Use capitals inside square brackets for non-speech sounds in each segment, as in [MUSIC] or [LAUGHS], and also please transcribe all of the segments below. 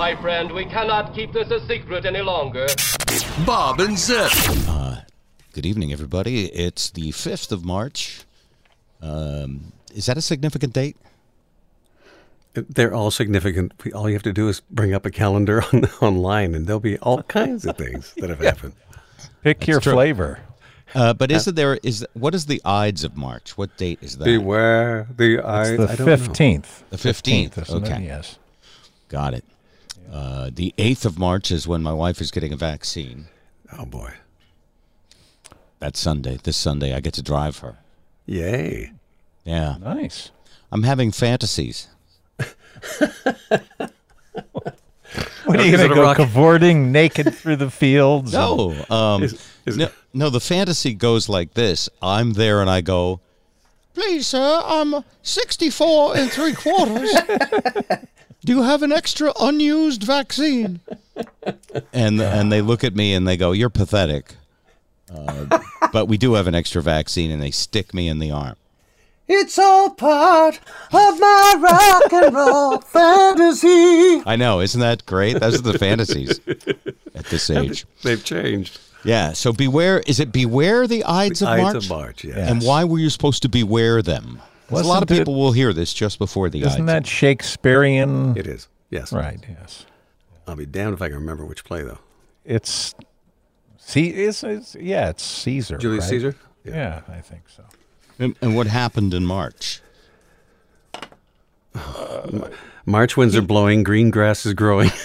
My friend, we cannot keep this a secret any longer. Bob and Zip. Good evening, everybody. It's the 5th of March. Um, is that a significant date? They're all significant. All you have to do is bring up a calendar [LAUGHS] on, online, and there'll be all kinds of things that have [LAUGHS] happened. Pick your true. flavor. Uh, but isn't there is what is the Ides of March? What date is that? Beware the eye. It's the I don't know. fifteenth. The 15th, okay. it? Yes. Got it. Uh, the 8th of March is when my wife is getting a vaccine. Oh boy! That Sunday, this Sunday, I get to drive her. Yay! Yeah, Nice. I'm having fantasies. What are you is going it to go rock? cavorting naked through the fields? No, um, Is- is no, no. The fantasy goes like this: I'm there, and I go, "Please, sir, I'm 64 and three quarters. [LAUGHS] Do you have an extra unused vaccine?" And and they look at me and they go, "You're pathetic." Uh, but we do have an extra vaccine, and they stick me in the arm. It's all part of my rock and roll [LAUGHS] fantasy. I know, isn't that great? Those are the fantasies at this age. They've changed. Yeah. So beware. Is it beware the Ides of Ides March? of March. Yeah. And why were you supposed to beware them? 'Cause a lot of Wasn't it- people will hear this just before the Isn't Ides. that Shakespearean? It is. Yes. Right. Yes. I'll be damned if I can remember which play though. It's. See, it's, it's yeah, it's Caesar. Julius right? Caesar. Yeah. I think so. and, and what happened in March? [SIGHS] March winds are blowing. Green grass is growing. [LAUGHS]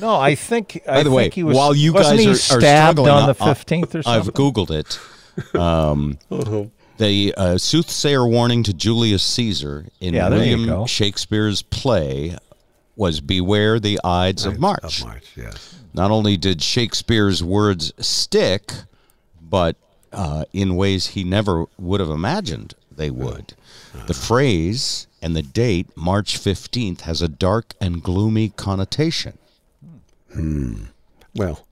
No, I think. By I the way, he was, while you wasn't guys are, are stabbed struggling, on the I- I- fifteenth or something, I've googled it. [LAUGHS] Um, the uh, soothsayer warning to Julius Caesar in Yeah, William. Shakespeare's play was "Beware the Ides of March." Of March. Yes. Not only did Shakespeare's words stick, but uh, in ways he never would have imagined they would. The phrase and the date, March 15th, has a dark and gloomy connotation. Hmm. Well.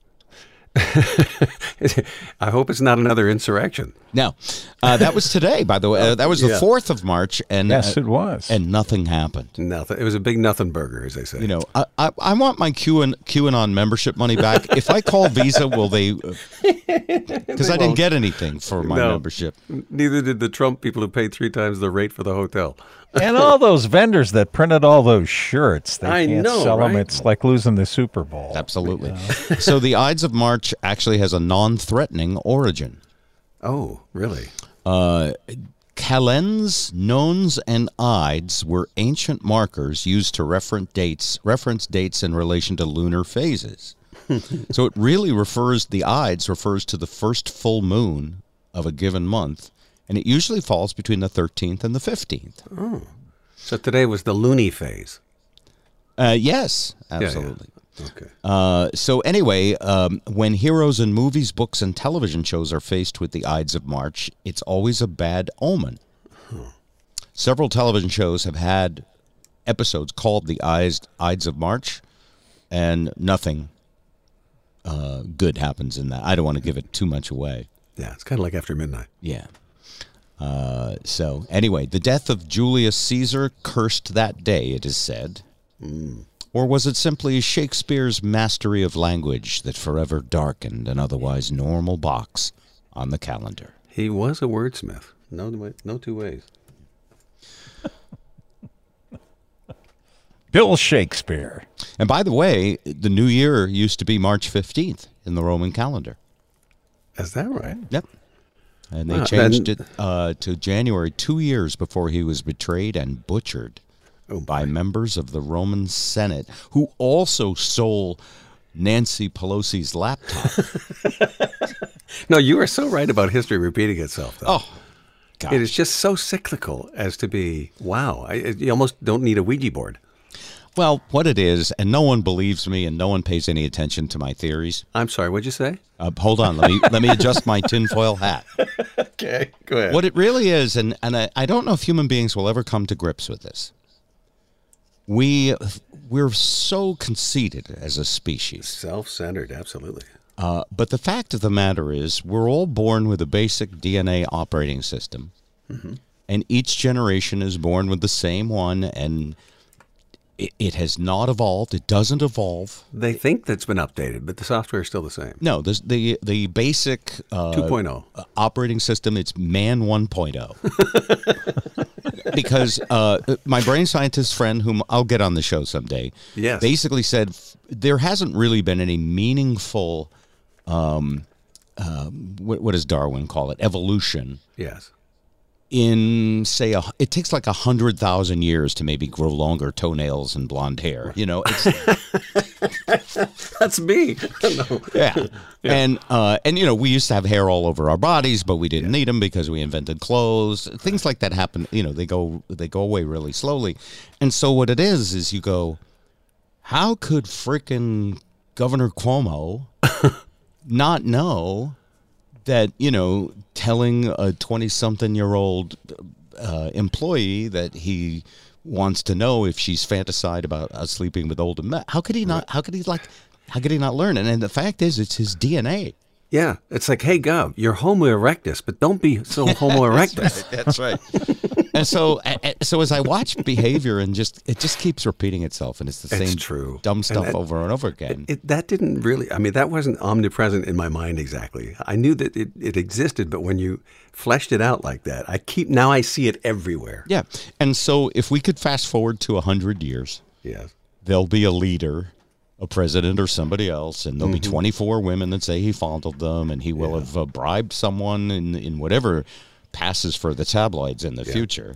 [LAUGHS] I hope it's not another insurrection. Now, uh, that was today, by the way. Uh, that was the Yeah. 4th of March, and yes, uh, it was. and nothing happened. Nothing. It was a big nothing burger, as they say. You know, I, I, I want my QAnon, QAnon membership money back. [LAUGHS] if I call Visa, will they? Because I didn't get anything for my No. membership. Neither did the Trump people who paid three times the rate for the hotel. And all those vendors that printed all those shirts, they I can't know, sell them. It's like losing the Super Bowl. Absolutely. [LAUGHS] [LAUGHS] so the Ides of March actually has a non-threatening origin. Oh, really? Uh, Calends, nones, and ides were ancient markers used to reference dates, reference dates in relation to lunar phases. [LAUGHS] so it really refers the ides refers to the first full moon of a given month, and it usually falls between the 13th and the 15th. Oh. So today was the loony phase. Uh, yes, yeah. absolutely. Okay. Uh, so anyway, um, when heroes in movies, books, and television shows are faced with the Ides of March, it's always a bad omen. Several television shows have had episodes called the Ides, Ides of March, and nothing uh, good happens in that. I don't want to give it too much away. Yeah, it's kind of like after midnight. Yeah. Uh, so anyway, the death of Julius Caesar cursed that day, it is said. Or was it simply Shakespeare's mastery of language that forever darkened an otherwise normal box on the calendar? He was a wordsmith. No, no two ways. [LAUGHS] Bill Shakespeare. And by the way, the new year used to be March 15th in the Roman calendar. Is that right? Yep. And they Wow, changed then- it uh, to January two years before he was betrayed and butchered Oh, by members of the Roman Senate, who also stole Nancy Pelosi's laptop. [LAUGHS] No, you are so right about history repeating itself, though. oh, God. It is just so cyclical as to be wow. I, you almost don't need a Ouija board. Well, what it is, and no one believes me, and no one pays any attention to my theories. I'm sorry. What'd you say? Uh, hold on, let me let me adjust my tinfoil hat. [LAUGHS] Okay, go ahead. What it really is, and and I, I don't know if human beings will ever come to grips with this. We we're so conceited as a species, Self-centered, absolutely. uh, but the fact of the matter is, we're all born with a basic DNA operating system, and each generation is born with the same one, and it, it has not evolved. It doesn't evolve. They think that's been updated, but the software is still the same. No, this, the the basic uh, 2.0. uh, operating system. It's Man 1.0. [LAUGHS] because uh, my brain scientist friend, whom I'll get on the show someday, Yes. basically said there hasn't really been any meaningful. Um, uh, what, what does Darwin call it? Evolution Yes. In say a, it takes like a hundred thousand years to maybe grow longer toenails and blonde hair. You know, it's, [LAUGHS] That's me. [LAUGHS] no. yeah. And uh, and you know, we used to have hair all over our bodies, but we didn't need them because we invented clothes. Things like that happen. You know, they go they go away really slowly. And so what it is is you go, how could frickin' Governor Cuomo [LAUGHS] not know that you know telling a twenty something year old uh, employee that he wants to know if she's fantasized about uh, sleeping with older men. How could he not? How could he like? How could he not learn? And, and the fact is, it's his DNA. Yeah. It's like, hey, Gov, you're Homo erectus, but don't be so [LAUGHS] Homo erectus. That's right. And so, so as I watch behavior, and just it just keeps repeating itself, and it's the It's same true. dumb And stuff that- over and over again. It, that didn't really, I mean, that wasn't omnipresent in my mind exactly. I knew that it, it existed, but when you fleshed it out like that, I keep, now I see it everywhere. yeah. And so, if we could fast forward to a hundred years, Yes. there'll be a leader, a president or somebody else, and there'll Mm-hmm. be 24 women that say he fondled them and he will have uh, bribed someone in, in whatever passes for the tabloids in the future.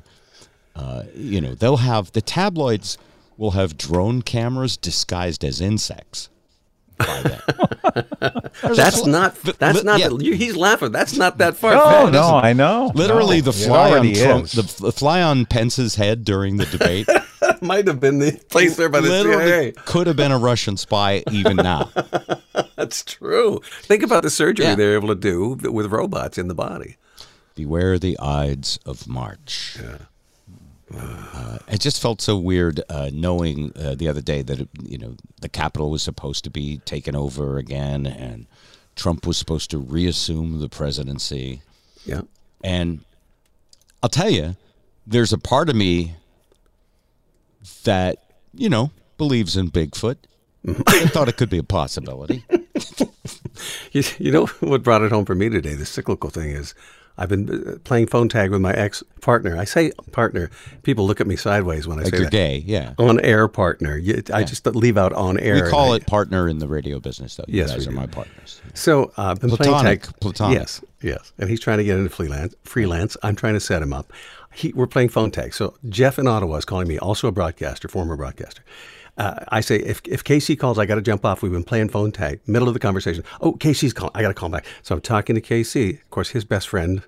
Uh, you know, they'll have the tabloids will have drone cameras disguised as insects. By then. [LAUGHS] There's a That's fl- not, that's li- not, yeah. the, he's laughing. That's not that far. No, fetched. no, I know. Literally, No, the fly on Trump, the, the fly on Pence's head during the debate [LAUGHS] Might have been the place there by the literally CIA. could have been a Russian spy even now. [LAUGHS] That's true. Think about the surgery Yeah. they're able to do with robots in the body. Beware the Ides of March. Uh, it just felt so weird uh, knowing uh, the other day that it, you know the Capitol was supposed to be taken over again, and Trump was supposed to reassume the presidency. Yeah. And I'll tell you, there's a part of me that you know believes in Bigfoot. I thought it could be a possibility. [LAUGHS] You, you know what brought it home for me today? The cyclical thing is, I've been uh, playing phone tag with my ex partner. I say partner. People look at me sideways when I Like say you're that. gay, yeah. On air partner. I just leave out on air. We call it partner in the radio business, though. You Yes, guys are my partners. So uh, I've been Platonic, playing tag. platonic. Yes, yes. And he's trying to get into freelance. Freelance. I'm trying to set him up. He, we're playing phone tag. So Jeff in Ottawa is calling me, also a broadcaster, former broadcaster. Uh, I say, if, if Casey calls, I got to jump off. We've been playing phone tag. Middle of the conversation. Oh, Casey's calling. I got to call back. So I'm talking to Casey. Of course, his best friend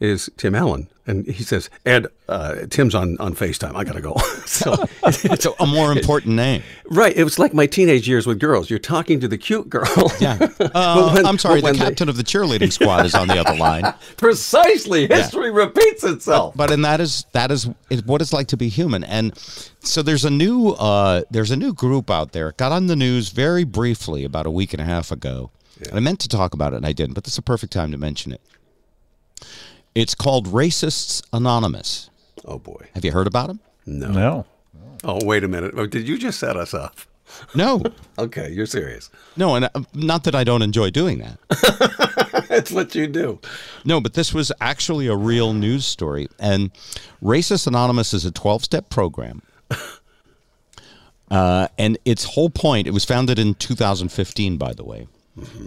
is Tim Allen. And he says, Ed, uh, Tim's on, on FaceTime. I got to go. [LAUGHS] so, It's a, a more important name. right. It was like my teenage years with girls. You're talking to the cute girl. [LAUGHS] Yeah. [LAUGHS] Uh, when- I'm sorry, but the when they- captain of the cheerleading squad is on the other line. Precisely. History repeats itself. But and that is that is is what it's like to be human. And so there's a new uh, there's a new group out there. It got on the news very briefly about a week and a half ago. And I meant to talk about it and I didn't, but this is a perfect time to mention it. It's called Racists Anonymous. Oh boy. Have you heard about them? No. No. Oh wait a minute. Oh, did you just set us up? No. [LAUGHS] Okay, you're serious. No, and uh, not that I don't enjoy doing that. [LAUGHS] That's what you do. No, but this was actually a real news story. And Racist Anonymous is a 12 step program. [LAUGHS] Uh, and its whole point, it was founded in 2015, by the way.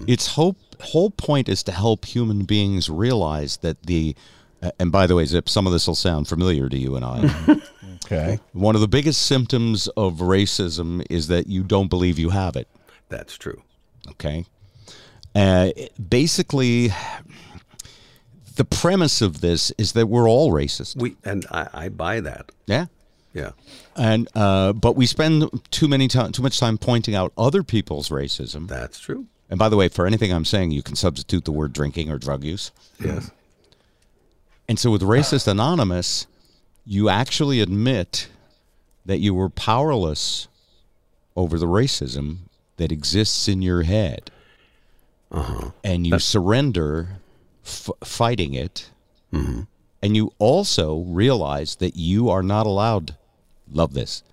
Its whole, whole point is to help human beings realize that the, uh, and by the way, Zip, some of this will sound familiar to you and I. Okay. [LAUGHS] One of the biggest symptoms of racism is that you don't believe you have it. That's true. Okay. Uh, basically, the premise of this is that we're all racist. We and I, I buy that. Yeah. Yeah. And uh, but we spend too many time, too much time pointing out other people's racism. That's true. And by the way, for anything I'm saying, you can substitute the word drinking or drug use. Yes. And so with Racist Anonymous, you actually admit that you were powerless over the racism that exists in your head. Uh-huh. And you surrender f- fighting it. Mm-hmm. And you also realize that you are not allowed, love this,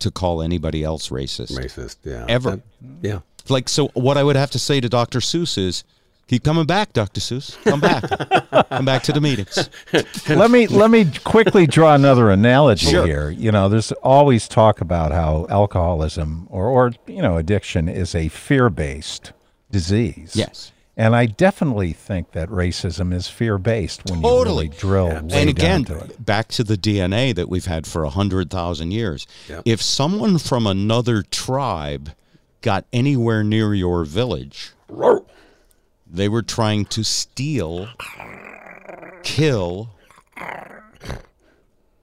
to call anybody else racist. Racist. Yeah. Ever. That- yeah. Like, so what I would have to say to Dr. Seuss is, keep coming back, Dr. Seuss. Come back. Come back to the meetings. [LAUGHS] let me let me quickly draw another analogy Sure. here. You know, there's always talk about how alcoholism or or you know addiction is a fear-based disease. Yes. And I definitely think that racism is fear-based when Totally. you really drill way and again, down to it. back to the DNA that we've had for a hundred thousand years. Yep. If someone from another tribe got anywhere near your village, they were trying to steal, kill,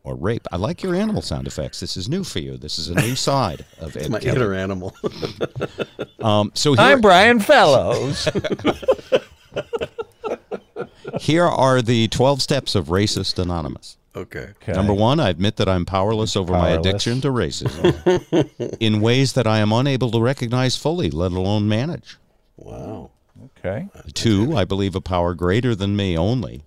or rape. I like your animal sound effects. This is new for you. This is a new [LAUGHS] side of Ed My Kelly. inner animal. [LAUGHS] Um, so here, I'm Brian Fellows. [LAUGHS] here are the twelve steps of Racist Anonymous. Okay. Okay. Number one, I admit that I'm powerless over my addiction to racism [LAUGHS] in ways that I am unable to recognize fully, let alone manage. Wow. Okay. Two, I believe a power greater than me only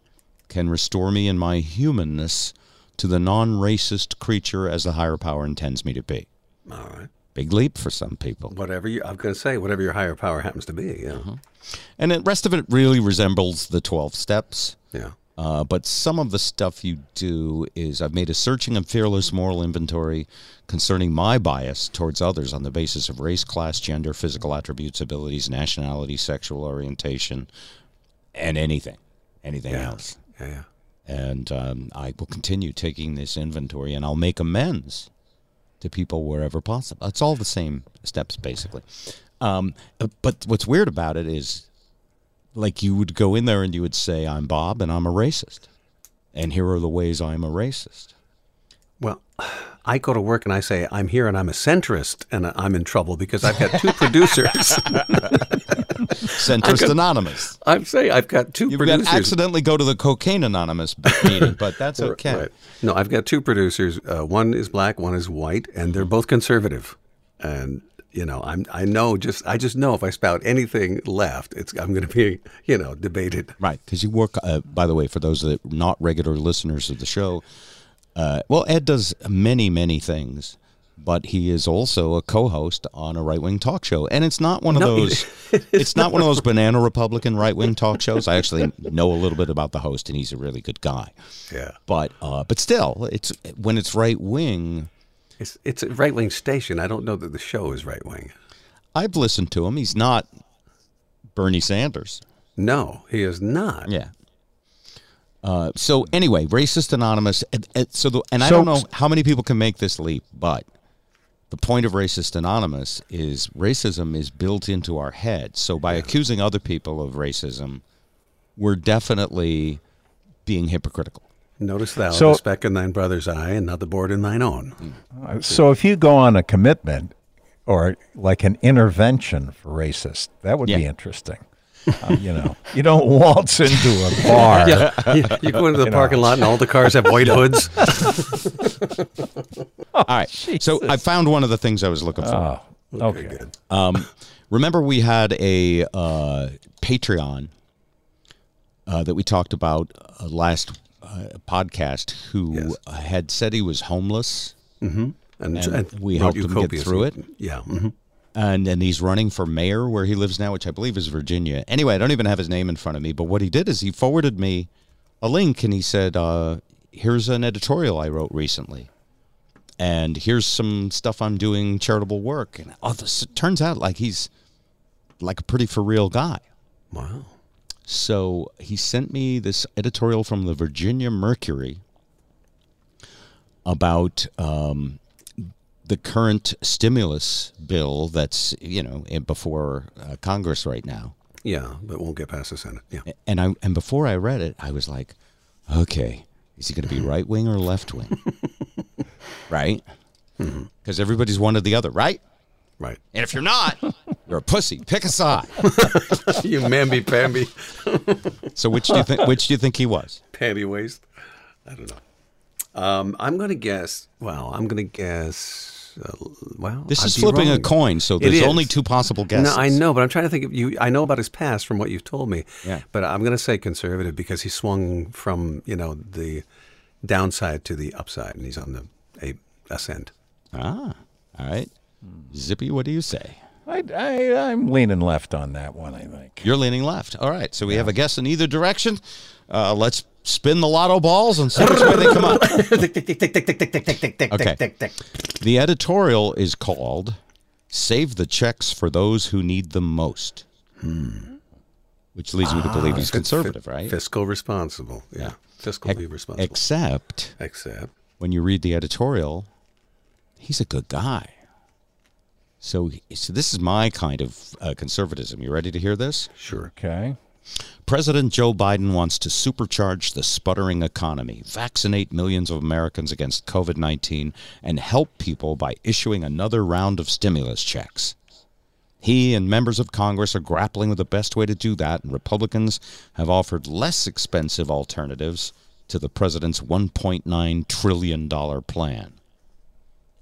can restore me in my humanness to the non racist creature as the higher power intends me to be. All right. Big leap for some people. Whatever you, I'm going to say, whatever your higher power happens to be. Yeah. Uh-huh. And the rest of it really resembles the 12 steps. Yeah. Uh, but some of the stuff you do is I've made a searching and fearless moral inventory concerning my bias towards others on the basis of race, class, gender, physical attributes, abilities, nationality, sexual orientation, and anything, anything Yeah. else. Yeah. Yeah. And um, I will continue taking this inventory, and I'll make amends to people wherever possible. It's all the same steps, basically. Um, but what's weird about it is, like, you would go in there and you would say, "I'm Bob, and I'm a racist," and here are the ways I'm a racist. Well, I go to work and I say, I'm here and I'm a centrist and I'm in trouble because I've got two producers. Centrist Anonymous. I'm saying I've got two You've producers. got to accidentally go to the Cocaine Anonymous meeting, but that's [LAUGHS] okay. Right. No, I've got two producers. Uh, one is black, one is white, and they're both conservative. And you know, I'm I know just I just know if I spout anything left, it's I'm going to be you know debated. Right, because you work. Uh, by the way, for those that are not regular listeners of the show, uh, well, Ed does many, many things, but he is also a co-host on a right-wing talk show, and it's not one of No, those. [LAUGHS] it's not one of those banana Republican right-wing talk shows. I actually know a little bit about the host, and he's a really good guy. Yeah, But uh, but still, it's when it's right-wing. It's it's a right wing station. I don't know that the show is right wing. I've listened to him. He's not Bernie Sanders. No, he is not. Yeah. Uh, so anyway, racist anonymous. And, and so, the, and I So- don't know how many people can make this leap, but the point of racist anonymous is racism is built into our head. So by accusing other people of racism, we're definitely being hypocritical. Notice thou So- the speck in thine brother's eye, and not the board in thine own. So if you go on a commitment or like an intervention for racist, that would be interesting. Uh, you know, you don't [LAUGHS] waltz into a [LAUGHS] bar. you, you go into the parking lot, and all the cars have white hoods. [LAUGHS] All right. So I found one of the things I was looking for. Oh, okay. good. Um, remember, we had a uh, Patreon uh, that we talked about uh, last uh, podcast who Yes. had said he was homeless. And, And we helped him get through it? Yeah. hmm and and he's running for mayor where he lives now, which I believe is Virginia. Anyway, I don't even have his name in front of me, but what he did is he forwarded me a link and he said, uh, "Here's an editorial I wrote recently, and here's some stuff I'm doing charitable work." And oh, this, it turns out like he's like a pretty for real guy. Wow. So he sent me this editorial from the Virginia Mercury about um, the current stimulus bill that's you know before uh, Congress right now. Yeah, but won't get past the Senate. Yeah. And I and before I read it, I was like, okay, is he going to be right wing or left wing? [LAUGHS] right? Because everybody's one or the other, right? Right. And if you're not, [LAUGHS] you're a pussy. Pick a side. [LAUGHS] you mamby pamby, [LAUGHS] So which do you think? Which do you think he was? Pamby waist. I don't know. Um, I'm going to guess. Well, I'm going to guess. Uh, well, This I'd is be flipping a coin, so there's only two possible guesses. No, I know, but I'm trying to think of you. I know about his past from what you've told me. Yeah. But I'm going to say conservative because he swung from you know the downside to the upside, and he's on the a ascent. Ah, All right. Zippy, what do you say? I, I, I'm leaning left on that one, I think. You're leaning left. All right. So we have a guess in either direction. Uh, let's spin the lotto balls and see which way they come out. [LAUGHS] Okay. The editorial is called Save the Checks for Those Who Need Them Most. Which leads me to believe he's conservative, right? Fiscal responsible. Yeah. Fiscally responsible. Except Except. when you read the editorial, he's a good guy. So, so this is my kind of uh, conservatism. You ready to hear this? Sure. Okay. President Joe Biden wants to supercharge the sputtering economy, vaccinate millions of Americans against COVID 19, and help people by issuing another round of stimulus checks. He and members of Congress are grappling with the best way to do that, and Republicans have offered less expensive alternatives to the president's $1.9 trillion plan.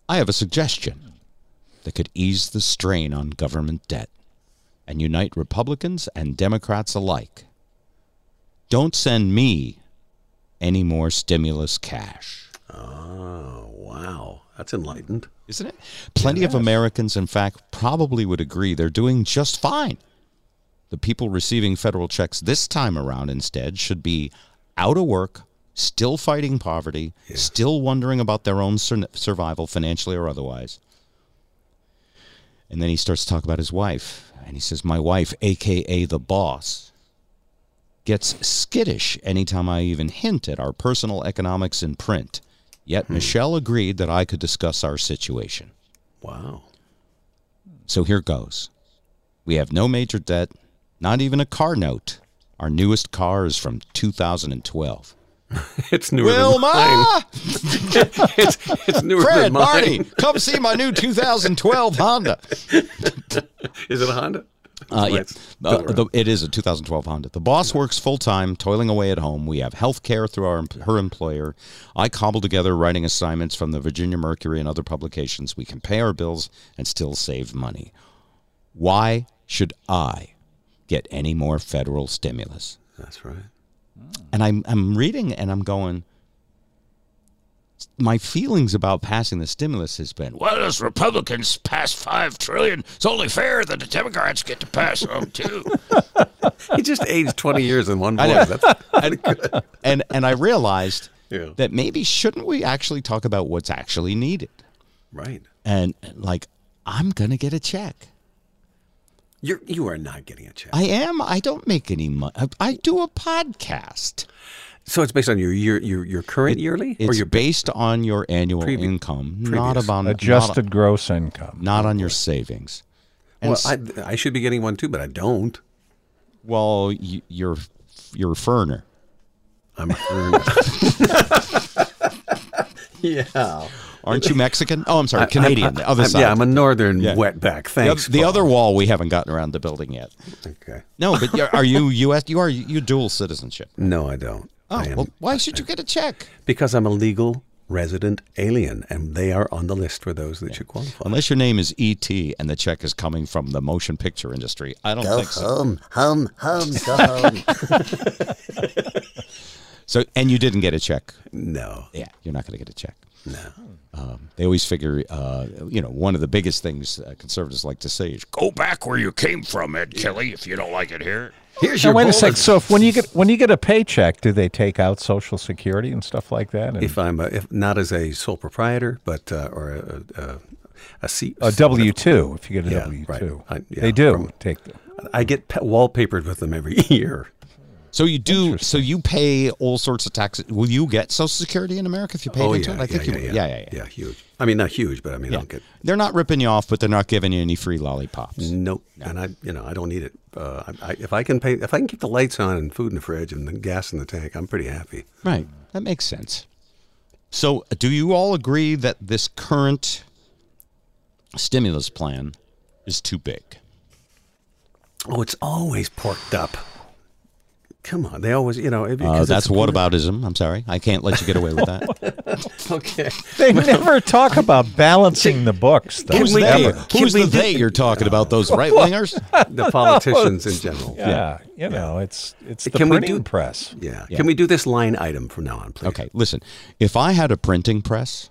I have a suggestion that could ease the strain on government debt and unite Republicans and Democrats alike. Don't send me any more stimulus cash. Oh, wow. That's enlightened. Isn't it? Plenty of Americans, in fact, probably would agree they're doing just fine. The people receiving federal checks this time around instead should be out of work, still fighting poverty, still wondering about their own sur- survival, financially or otherwise. And then he starts to talk about his wife. And he says, My wife, AKA the boss, gets skittish anytime I even hint at our personal economics in print. Yet hmm. Michelle agreed that I could discuss our situation. Wow. So here goes. We have no major debt, not even a car note. Our newest car is from 2012. [LAUGHS] It's newer than mine. [LAUGHS] It's, it's newer Fred, than mine. Marty, [LAUGHS] come see my new 2012 Honda. Is it a Honda? Uh, yeah. It's Uh, the, it is a 2012 Honda. The boss works full time, toiling away at home. We have health care through our, her employer. I cobble together writing assignments from the Virginia Mercury and other publications. We can pay our bills and still save money. Why should I get any more federal stimulus? That's right. And I'm, I'm reading and I'm going, my feelings about passing the stimulus has been, Well, as Republicans pass five trillion, it's only fair that the Democrats get to pass some too. [LAUGHS] He just aged 20 years in one voice. That's [LAUGHS] and, and and I realized Yeah. that maybe shouldn't we actually talk about what's actually needed? right. And like, I'm gonna get a check. You're, you are not getting a check. I am. I don't make any money. I do a podcast. so it's based on your year, your, your current yearly? It's or your based on your annual Previ- income, not about Adjusted gross income. not, not on oh, your savings. And Well, I should be getting one too, but I don't. well, you, you're you're a ferner. I'm a earner. [LAUGHS] [LAUGHS] yeah. Aren't you Mexican? Oh, I'm sorry, Canadian. the other I'm- side. Yeah, I'm a northern Yeah. wetback. the, Thanks. the Paul. other wall we haven't gotten around to building yet. Okay. No, but you're, you [LAUGHS] U.S. You are you dual citizenship? No, I don't. Oh, I am, well, why should you get a check? because I'm a legal resident alien, and they are on the list for those that should qualify. Unless your name is E.T. and the check is coming from the motion picture industry. I don't think so. home, home, home, go home. [LAUGHS] So, and you didn't get a check. No, Yeah, you're not going to get a check. No. Um, they always figure, uh, you know, one of the biggest things uh, conservatives like to say is, Go back where you came from, Ed Kelly, if you don't like it here. Here's Now, your wait a bonus. sec. So if when you get when you get a paycheck, do they take out Social Security and stuff like that? And If I'm a, if not as a sole proprietor, but uh, or a, a, a C a W two, if you get a yeah, W two, I- yeah, they do from- take. The, I get pe- wallpapered with them every [LAUGHS] year. So you do, so you pay all sorts of taxes. Will you get Social Security in America if you pay oh into yeah, it? I think yeah, you yeah, will. yeah, yeah, yeah, yeah. huge. I mean, not huge, but I mean, Yeah. I'll get They're not ripping you off, but they're not giving you any free lollipops. nope. And I, you know, I don't need it. Uh, I, I, if I can pay, if I can keep the lights on and food in the fridge and the gas in the tank, I'm pretty happy. Right. That makes sense. So, do you all agree that this current stimulus plan is too big? Oh, it's always porked up. Come on, they always, you know. it- Uh, because that's it's- whataboutism. I'm sorry. I can't let you get away with that. [LAUGHS] Okay. they never talk about balancing the books, though. Who's they? Who's the they you're talking about? Those [LAUGHS] right wingers? [LAUGHS] the politicians in general. Yeah, you know, it's it's the Can we printing do- press. Yeah. Can we do this line item from now on, please? Okay, listen. If I had a printing press,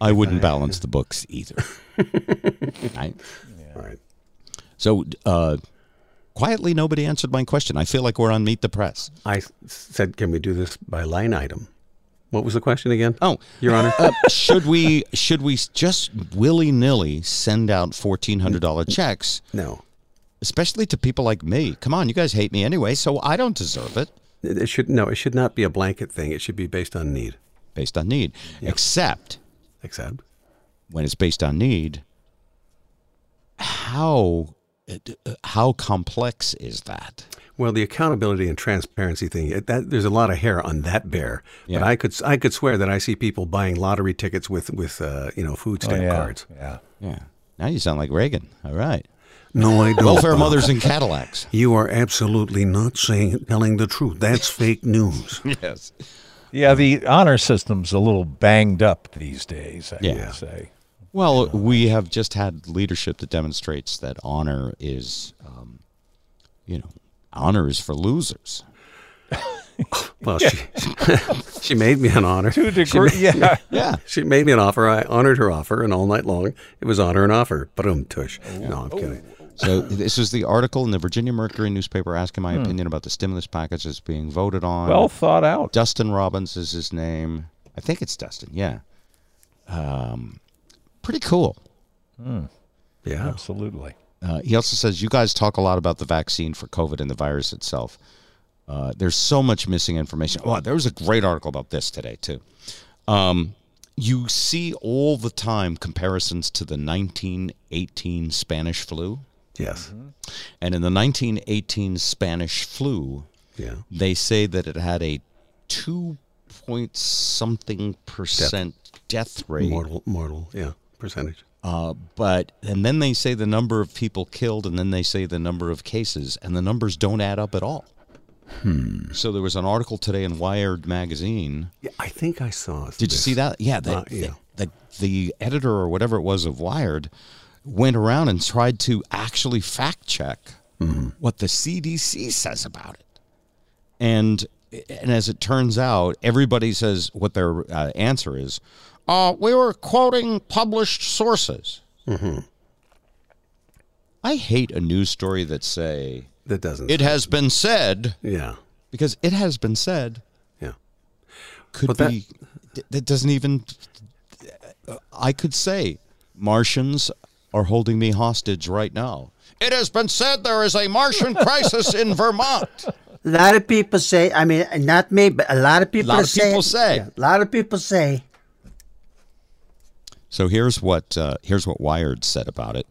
I wouldn't balance the books either. Right? All right. So, uh, quietly, nobody answered my question. I feel like we're on Meet the Press. I said, can we do this by line item? What was the question again? Oh, Your Honor. uh, should we should we just willy nilly send out fourteen hundred dollar checks, no. especially to people like me? Come on, you guys hate me anyway, so I don't deserve it. It should no. It should not be a blanket thing. It should be based on need. Based on need, except Except when it's based on need, how how complex is that? Well, the accountability and transparency thing, that, there's a lot of hair on that bear. Yeah. But I could I could swear that I see people buying lottery tickets with with uh, you know food Oh, stamp yeah. cards. Yeah. Yeah. Now you sound like Reagan. All right. No, I don't. Welfare Bob. mothers and Cadillacs. You are absolutely not saying telling the truth. That's [LAUGHS] fake news. Yes. Yeah, the honor system's a little banged up these days, I Yeah. would say. Well, we have just had leadership that demonstrates that honor is, um, you know, honor is for losers. [LAUGHS] Well, she [LAUGHS] she made me an honor. To a She degree, made- yeah. [LAUGHS] Yeah. She made me an offer. I honored her offer, and all night long it was honor and offer. Boom, tush. Oh. No, I'm kidding. So this is the article in the Virginia Mercury newspaper asking my opinion about the stimulus package that's being voted on. Well thought out. Dustin Robbins is his name. I think it's Dustin. Yeah. Um, pretty cool. Yeah. Absolutely. Uh, he also says you guys talk a lot about the vaccine for COVID and the virus itself. Uh, there's so much missing information. Oh, there was a great article about this today too. Um, you see all the time comparisons to the 1918 Spanish flu, Yes. and in the 1918 Spanish flu, Yeah. they say that it had a two point something percent death rate. Mortal, mortal. Yeah. Percentage. Uh, but and then they say the number of people killed, and then they say the number of cases, and the numbers don't add up at all. So there was an article today in Wired magazine. Yeah, I think I saw. It. Did you see that? Yeah, the, Uh, yeah. The, the the editor or whatever it was of Wired went around and tried to actually fact check what the CDC says about it. And and as it turns out, everybody says what their uh, answer is. Uh, we were quoting published sources. I hate a news story that say That doesn't. it has been said yeah. because it has been said Yeah. could But be th- that doesn't even I could say Martians are holding me hostage right now. It has been said there is a Martian [LAUGHS] crisis in Vermont. A lot of people say, I mean, not me, but a lot of people A lot of say. people say. Yeah, a lot of people say. So here's what uh, here's what Wired said about it.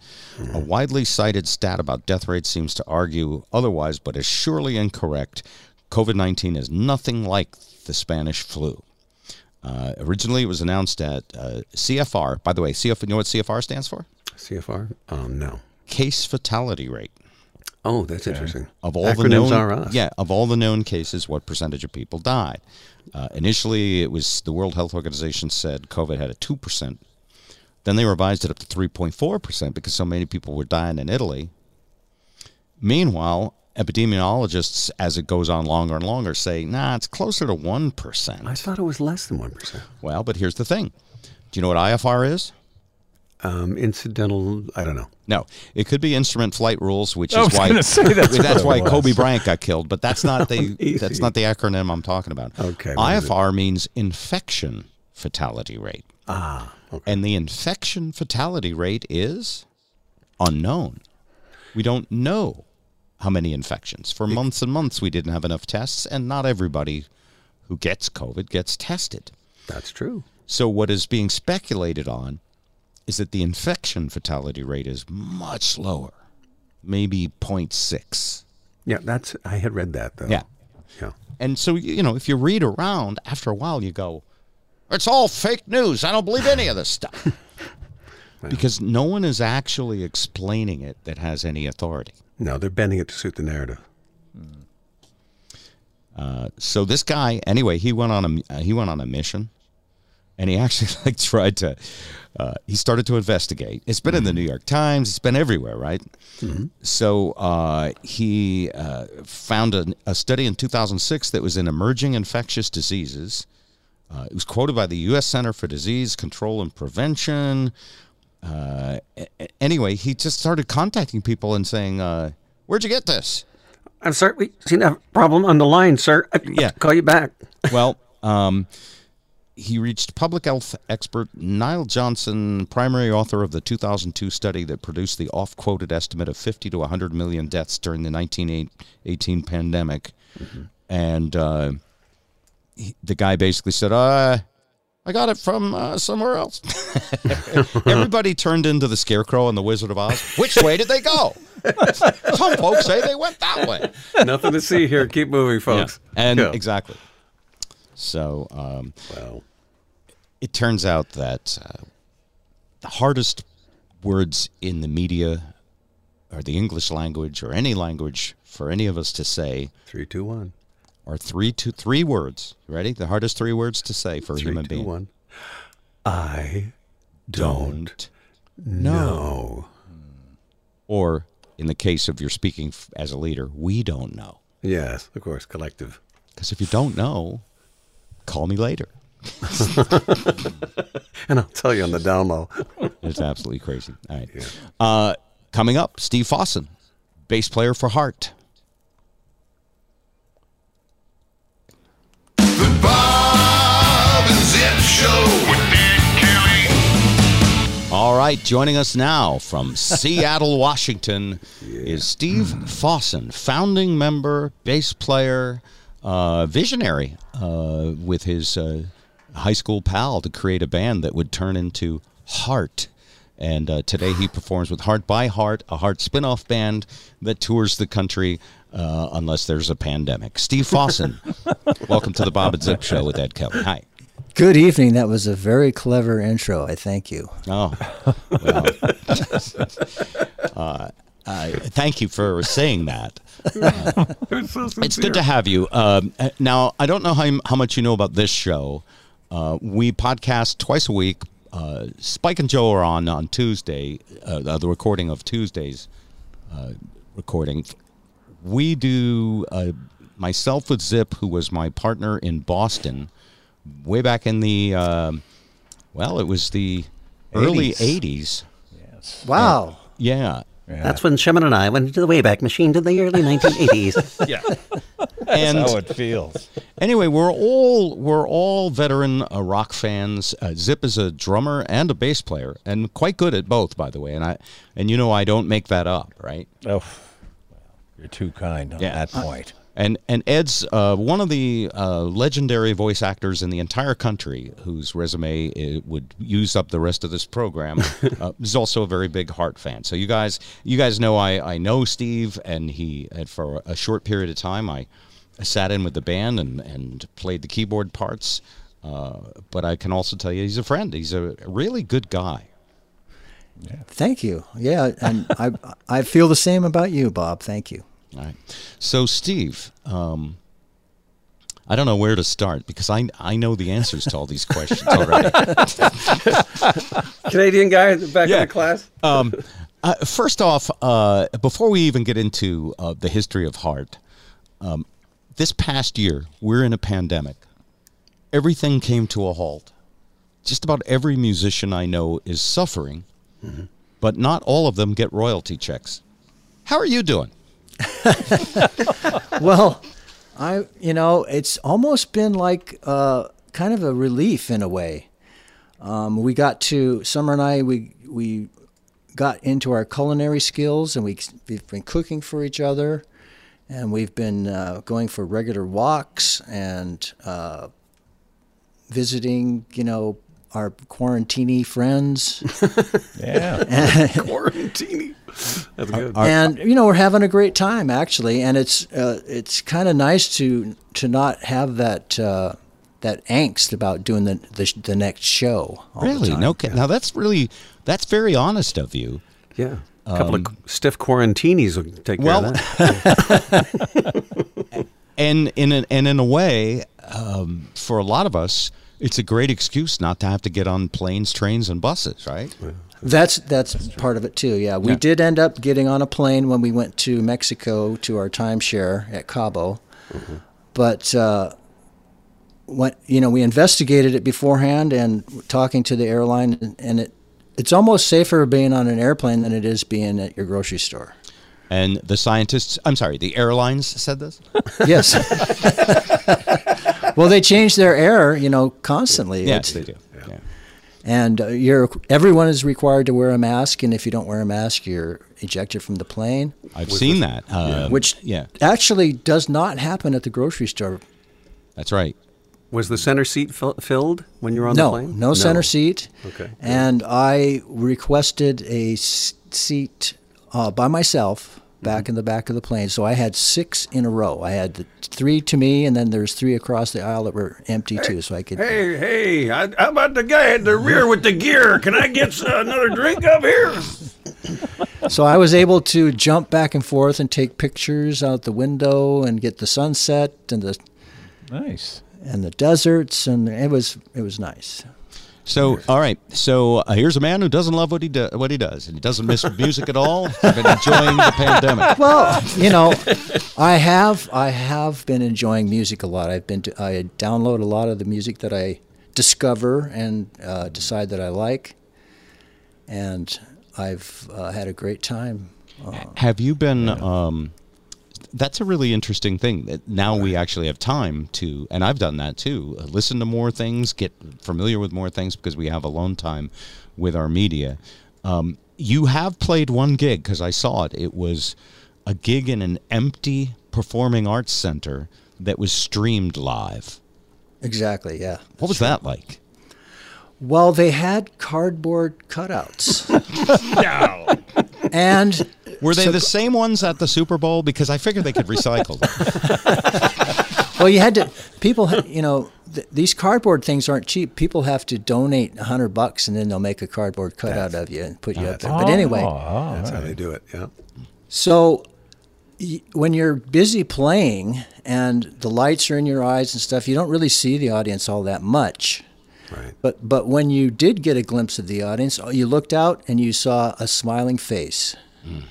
A widely cited stat about death rates seems to argue otherwise, but is surely incorrect. COVID nineteen is nothing like the Spanish flu. Uh, originally, it was announced at uh, CFR. By the way, CFR, you know what CFR stands for? CFR? Um, no. Case fatality rate. Oh, that's interesting. Of all the known, are us. yeah, of all the known cases, what percentage of people died? Uh, initially, it was the World Health Organization said COVID had a two percent. Then they revised it up to three point four percent because so many people were dying in Italy. Meanwhile, epidemiologists, as it goes on longer and longer, say, nah, it's closer to one percent. I thought it was less than one percent. Well, but here's the thing. Do you know what IFR is? Um, incidental. I don't know. No, it could be instrument flight rules, which I is why gonna say that's what why. Kobe Bryant got killed. But that's not the [LAUGHS] Easy. that's not the acronym I'm talking about. Okay, what is it? IFR means infection fatality rate, Ah. Okay. and the infection fatality rate is unknown. We don't know how many infections. For months and months, we didn't have enough tests, and not everybody who gets COVID gets tested. That's true. So what is being speculated on is that the infection fatality rate is much lower, maybe 0.6. Yeah, that's. I had read that though. Yeah. Yeah. And so you know, if you read around, after a while you go, it's all fake news. I don't believe any of this [LAUGHS] stuff. because no one is actually explaining it that has any authority. No, they're bending it to suit the narrative. Uh, so this guy, anyway, he went on a uh, he went on a mission, and he [LAUGHS] actually like tried to. Uh, he started to investigate. It's been in the New York Times. It's been everywhere, right? So uh, he uh, found a, a study in 2006 that was in emerging infectious diseases. Uh, it was quoted by the U.S. Center for Disease Control and Prevention. uh, anyway, he just started contacting people and saying, uh, "Where'd you get this?" I'm sorry, we have a problem on the line, sir. I Yeah. call you back. [LAUGHS] Well, um, he reached public health expert Niall Johnson, primary author of the 2002 study that produced the off-quoted estimate of 50 to 100 million deaths during the 1918 pandemic, and uh, he, the guy basically said, "Uh." I got it from uh, somewhere else. [LAUGHS] Everybody turned into the Scarecrow and the Wizard of Oz. Which way did they go? [LAUGHS] Some folks say they went that way. Nothing to see here. Keep moving, folks. And Yeah. exactly. So um, Well, it turns out that uh, the hardest words in the media or the English language or any language for any of us to say three, two, one. Are three to three words. Ready? The hardest three words to say for a human two, being. one. I don't know. know. Or in the case of you're speaking as a leader, we don't know. Yes, of course, collective. Because if you don't know, call me later. [LAUGHS] And I'll tell you on the down low. [LAUGHS] It's absolutely crazy. All right. Uh, coming up, Steve Fossen, bass player for Heart. All right, joining us now from [LAUGHS] Seattle, Washington, is Steve Fossen, founding member, bass player, uh, visionary uh, with his uh, high school pal to create a band that would turn into Heart. And uh, today he performs with Heart by Heart, a Heart spin off band that tours the country uh, unless there's a pandemic. Steve Fossen, [LAUGHS] welcome to the Bob and Zip Show with Ed Kelly. Hi. Good evening. That was a very clever intro. I thank you. Oh, well. uh, I thank you for saying that. [LAUGHS] It's good to have you. Um, uh, now, I don't know how, how much you know about this show. Uh, we podcast twice a week. Uh, Spike and Joe are on on Tuesday, uh, the recording of Tuesday's uh, recording. We do uh, myself with Zip, who was my partner in Boston, way back in the um well, it was the early 80s. Wow. Yeah. That's when Shimon and I went into the Wayback Machine to the early [LAUGHS] 1980s. Yeah. That's and how it feels. anyway, we're all we're all veteran uh, rock fans. Uh, Zip is a drummer and a bass player, and quite good at both, by the way. And I and you know I don't make that up, right? Oh, well, you're too kind on Yeah. that point. And and Ed's uh, one of the uh, legendary voice actors in the entire country, whose resume uh, would use up the rest of this program. [LAUGHS] uh, is also a very big Heart fan. So you guys, you guys know I, I know Steve, and he and for a short period of time I sat in with the band and and played the keyboard parts. Uh, but I can also tell you he's a friend. He's a really good guy. Thank you. Yeah, and I I feel the same about you, Bob. Thank you. All right. So, Steve, um, I don't know where to start because I I know the answers to all these questions [LAUGHS] already. Canadian guy back Yeah. in the class. um, uh, first off, uh, before we even get into uh, the history of heart, um, this past year we're in a pandemic. Everything came to a halt. Just about every musician I know is suffering, but not all of them get royalty checks. How are you doing? [LAUGHS] Well, I you know it's almost been like uh, kind of a relief in a way. Um, we got to Summer and I we we got into our culinary skills and we we've been cooking for each other, and we've been uh, going for regular walks and uh, visiting you know our quarantini friends. [LAUGHS] Yeah. [LAUGHS] Quarantini. That's good. and you know we're having a great time actually and it's uh, it's kind of nice to to not have that uh, that angst about doing the the, the next show all Really? time. No. kid- Now that's really that's very honest of you. yeah. A couple of stiff quarantinis will take care Well, of that. [LAUGHS] and in a, and in a way, um, for a lot of us, it's a great excuse not to have to get on planes, trains, and buses, right? that's that's part of it too yeah we Yeah. did end up getting on a plane when we went to mexico to our timeshare at cabo but uh, when you know we investigated it beforehand and talking to the airline and, and it it's almost safer being on an airplane than it is being at your grocery store. And the scientists, I'm sorry, the airlines said this? Yes. [LAUGHS] [LAUGHS] [LAUGHS] well, they change their air, you know, constantly. yes, It's- they do. Yeah. and uh, you're everyone is required to wear a mask, and if you don't wear a mask, you're ejected from the plane, I've seen that. Uh, which yeah, actually does not happen at the grocery store. that's right. Was the center seat fill- filled when you were on no, the plane? no no center seat. Okay. And I requested a s- seat uh, by myself back Mm-hmm. in the back of the plane. So I had six in a row. I had the three to me, and then there's three across the aisle that were empty too. So I could. Hey, hey, I, how about the guy at the rear with the gear? Can I get another drink up here? [LAUGHS] So I was able to jump back and forth and take pictures out the window and get the sunset and the Nice. and the deserts, and it was it was nice. So, all right. So uh, here's a man who doesn't love what he do- what he does, and he doesn't miss [LAUGHS] music at all. He's been enjoying the pandemic. Well, you know, I have I have been enjoying music a lot. I've been to, I download a lot of the music that I discover and uh, decide that I like, and I've uh, had a great time. Have you been? Um, that's a really interesting thing. That now we actually have time to, and I've done that too. uh, Listen to more things, get familiar with more things because we have alone time with our media. Um, you have played one gig because I saw it. It was a gig in an empty performing arts center that was streamed live. Exactly, yeah. What was that like? Well, they had cardboard cutouts. [LAUGHS] No. And Were they so- the same ones at the Super Bowl? Because I figured they could recycle them. [LAUGHS] well, you had to people, ha- you know, th- these cardboard things aren't cheap. People have to donate a hundred bucks, and then they'll make a cardboard cutout of you and put you up there. But anyway, Oh, That's all how they do it. Yeah. So y- when you're busy playing and the lights are in your eyes and stuff, you don't really see the audience all that much. Right. But but when you did get a glimpse of the audience, oh, you looked out and you saw a smiling face. Mm.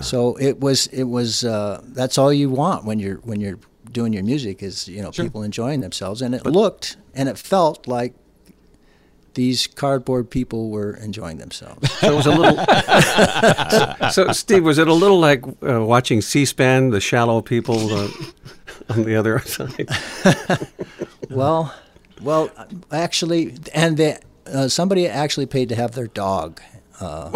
So it was it was uh, that's all you want when you're when you're doing your music is you know people enjoying themselves and it looked and it felt like these cardboard people were enjoying themselves. [LAUGHS] So it was a little. [LAUGHS] so, Steve, was it a little like uh, watching C-SPAN, the shallow people uh, [LAUGHS] on the other side? Well, well, actually, and they, uh, somebody actually paid to have their dog uh,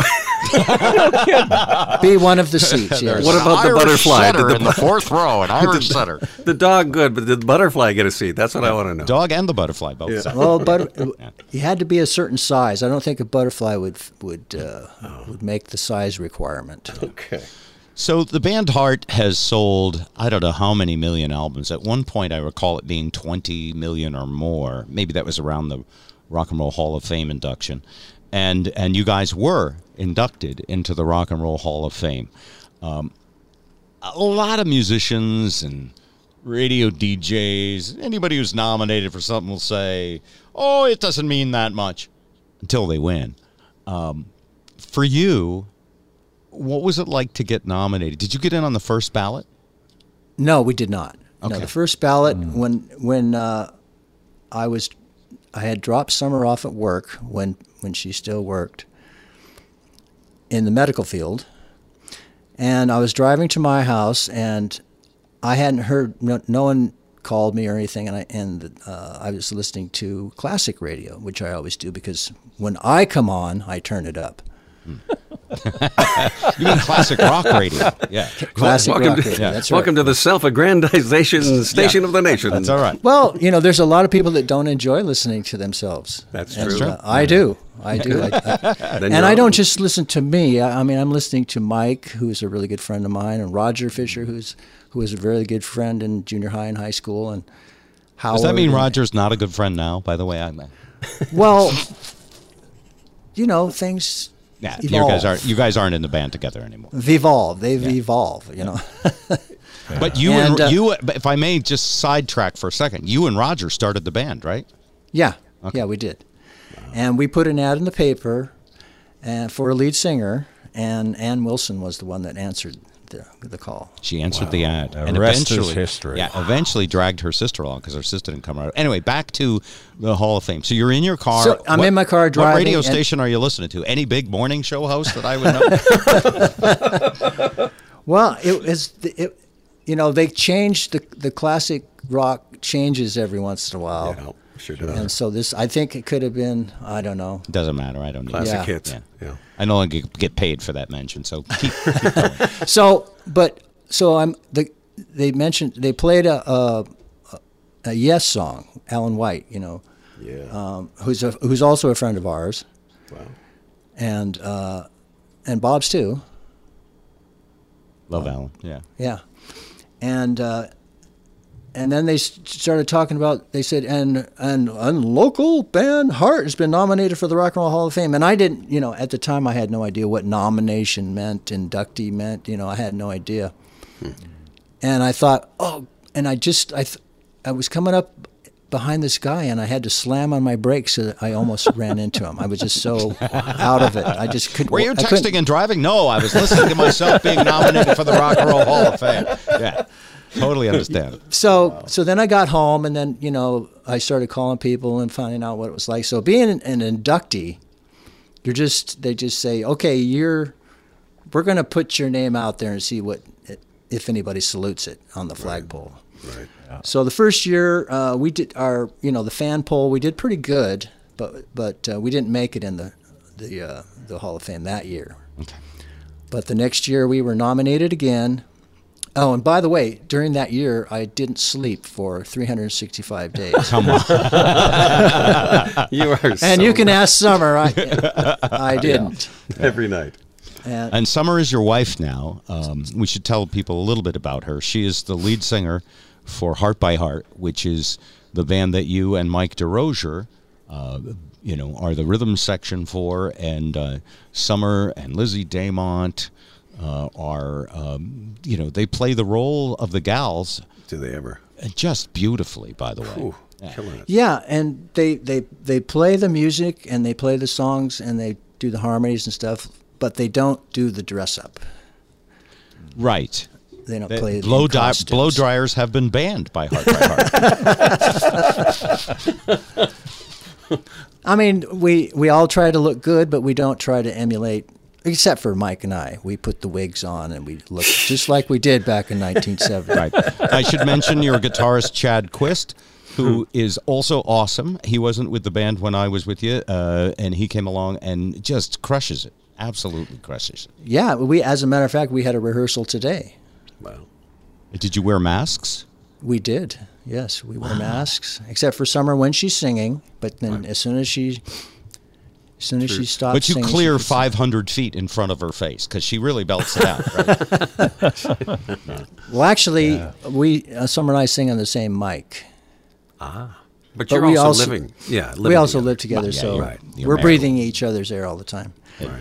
be one of the seats. [LAUGHS] Yes. What about the Irish butterfly? Setter Did in the, the fourth row, an [LAUGHS] Irish setter. the dog good, but did the butterfly get a seat? That's what I want to know. Dog and the butterfly both. sat. well, but [LAUGHS] you had to be a certain size. I don't think a butterfly would would uh, would make the size requirement. Okay. So the band Heart has sold I don't know how many million albums. At one point, I recall it being 20 million or more. Maybe that was around the Rock and Roll Hall of Fame induction, and and you guys were inducted into the Rock and Roll Hall of Fame. Um, a lot of musicians and radio DJs, anybody who's nominated for something will say, "Oh, it doesn't mean that much," until they win. Um, for you, what was it like to get nominated? Did you get in on the first ballot? No, we did not. No, Okay. the first ballot when when uh, I was I had dropped Summer off at work when when she still worked in the medical field, and I was driving to my house and I hadn't heard no, no one called me or anything, and I and uh, I was listening to classic radio, which I always do because when I come on, I turn it up. [LAUGHS] You mean classic rock radio? Yeah, Classic welcome rock to, radio. That's welcome right. to the self-aggrandization station of the nation. that's all right. Well, you know, there's a lot of people that don't enjoy listening to themselves. That's And, true. uh, I do. I do. I, I- [LAUGHS] and I don't just listen to me. I, I mean, I'm listening to Mike, who's a really good friend of mine, and Roger Fisher, who's who was a very good friend in junior high and high school, and Howard. Does that mean and- Roger's not a good friend now? By the way, I'm. Well, you know, things. Yeah, you guys aren't. You guys aren't in the band together anymore. evolve. They've evolved. You know. [LAUGHS] But you and, And, uh, you, if I may just sidetrack for a second, you and Roger started the band, right? Yeah, yeah, we did, and we put an ad in the paper, and for a lead singer, and Ann Wilson was the one that answered the the call. She answered the ad, The and rest is eventually, history. yeah, eventually dragged her sister along because her sister didn't come out. Anyway, back to the Hall of Fame. So you're in your car. So I'm What- in my car driving. What driving, radio station are you listening to? Any big morning show host that I would know? [LAUGHS] [LAUGHS] Well, it was the, it, you know they changed the the classic rock changes every once in a while. Yeah, sure does. And so this, I think it could have been, I don't know. Doesn't matter. I don't need Classic Yeah. hits. Yeah. Yeah. I no longer get paid for that mention, so keep, keep going. [LAUGHS] So, but so I'm the they mentioned they played a a, a Yes song, Alan White, you know, Yeah. um, who's a, who's also a friend of ours, wow. and uh, and Bob's too. Love Alan. Yeah. Yeah, and uh, and then they started talking about. They said, and and and local band Heart has been nominated for the Rock and Roll Hall of Fame. And I didn't, you know, at the time I had no idea what nomination meant, inductee meant. You know, I had no idea. Hmm. And I thought, oh, and I just I, th- I was coming up behind this guy, and I had to slam on my brakes, so that I almost ran into him. I was just so [LAUGHS] out of it. I just couldn't. Were you texting and driving? No, I was listening to myself being nominated for the Rock and Roll Hall of Fame. Yeah. Totally understand. [LAUGHS] So so then I got home and then you know I started calling people and finding out what it was like. So being an, an inductee, you're just they just say okay you're we're going to put your name out there and see what if anybody salutes it on the flagpole. Right. So the first year uh, we did our you know the fan poll we did pretty good, but but uh, we didn't make it in the the uh, the Hall of Fame that year. Okay. But the next year we were nominated again. Oh, and by the way, during that year I didn't sleep for 365 days. [LAUGHS] Come on. [LAUGHS] You are and so you can ask Summer. I [LAUGHS] I didn't. every night. And, And Summer is your wife now. Um, we should tell people a little bit about her. She is the lead singer for Heart by Heart, which is the band that you and Mike Derosier, uh, you know, are the rhythm section for, and uh, Summer and Lizzie Damont uh, are, um, you know, they play the role of the gals Do they ever? just beautifully. By the way, Ooh, killing it. yeah, and they, they they play the music and they play the songs and they do the harmonies and stuff, but they don't do the dress up. right. They don't They- play the blow, di- blow dryers have been banned by Heart by Heart. [LAUGHS] [LAUGHS] I mean, we we all try to look good, but we don't try to emulate. Except for Mike and I, we put the wigs on and we look just like we did back in 1970. [LAUGHS] Right. I should mention your guitarist Chad Quist, who is also awesome. He wasn't with the band when I was with you, uh, and he came along and just crushes it. Absolutely crushes it. Yeah, we. As a matter of fact, we had a rehearsal today. Wow. Did you wear masks? We did. Yes, we wear masks, except for Summer when she's singing. But then, as soon as she, as soon as she stops, But you singing, clear can sing. 500 feet in front of her face because she really belts it out. Right? [LAUGHS] Well, actually, we uh, Summer and I sing on the same mic. Ah, but you're we also, also- living. Yeah. we also together. live together, Yeah, so right. We're married. breathing each other's air all the time.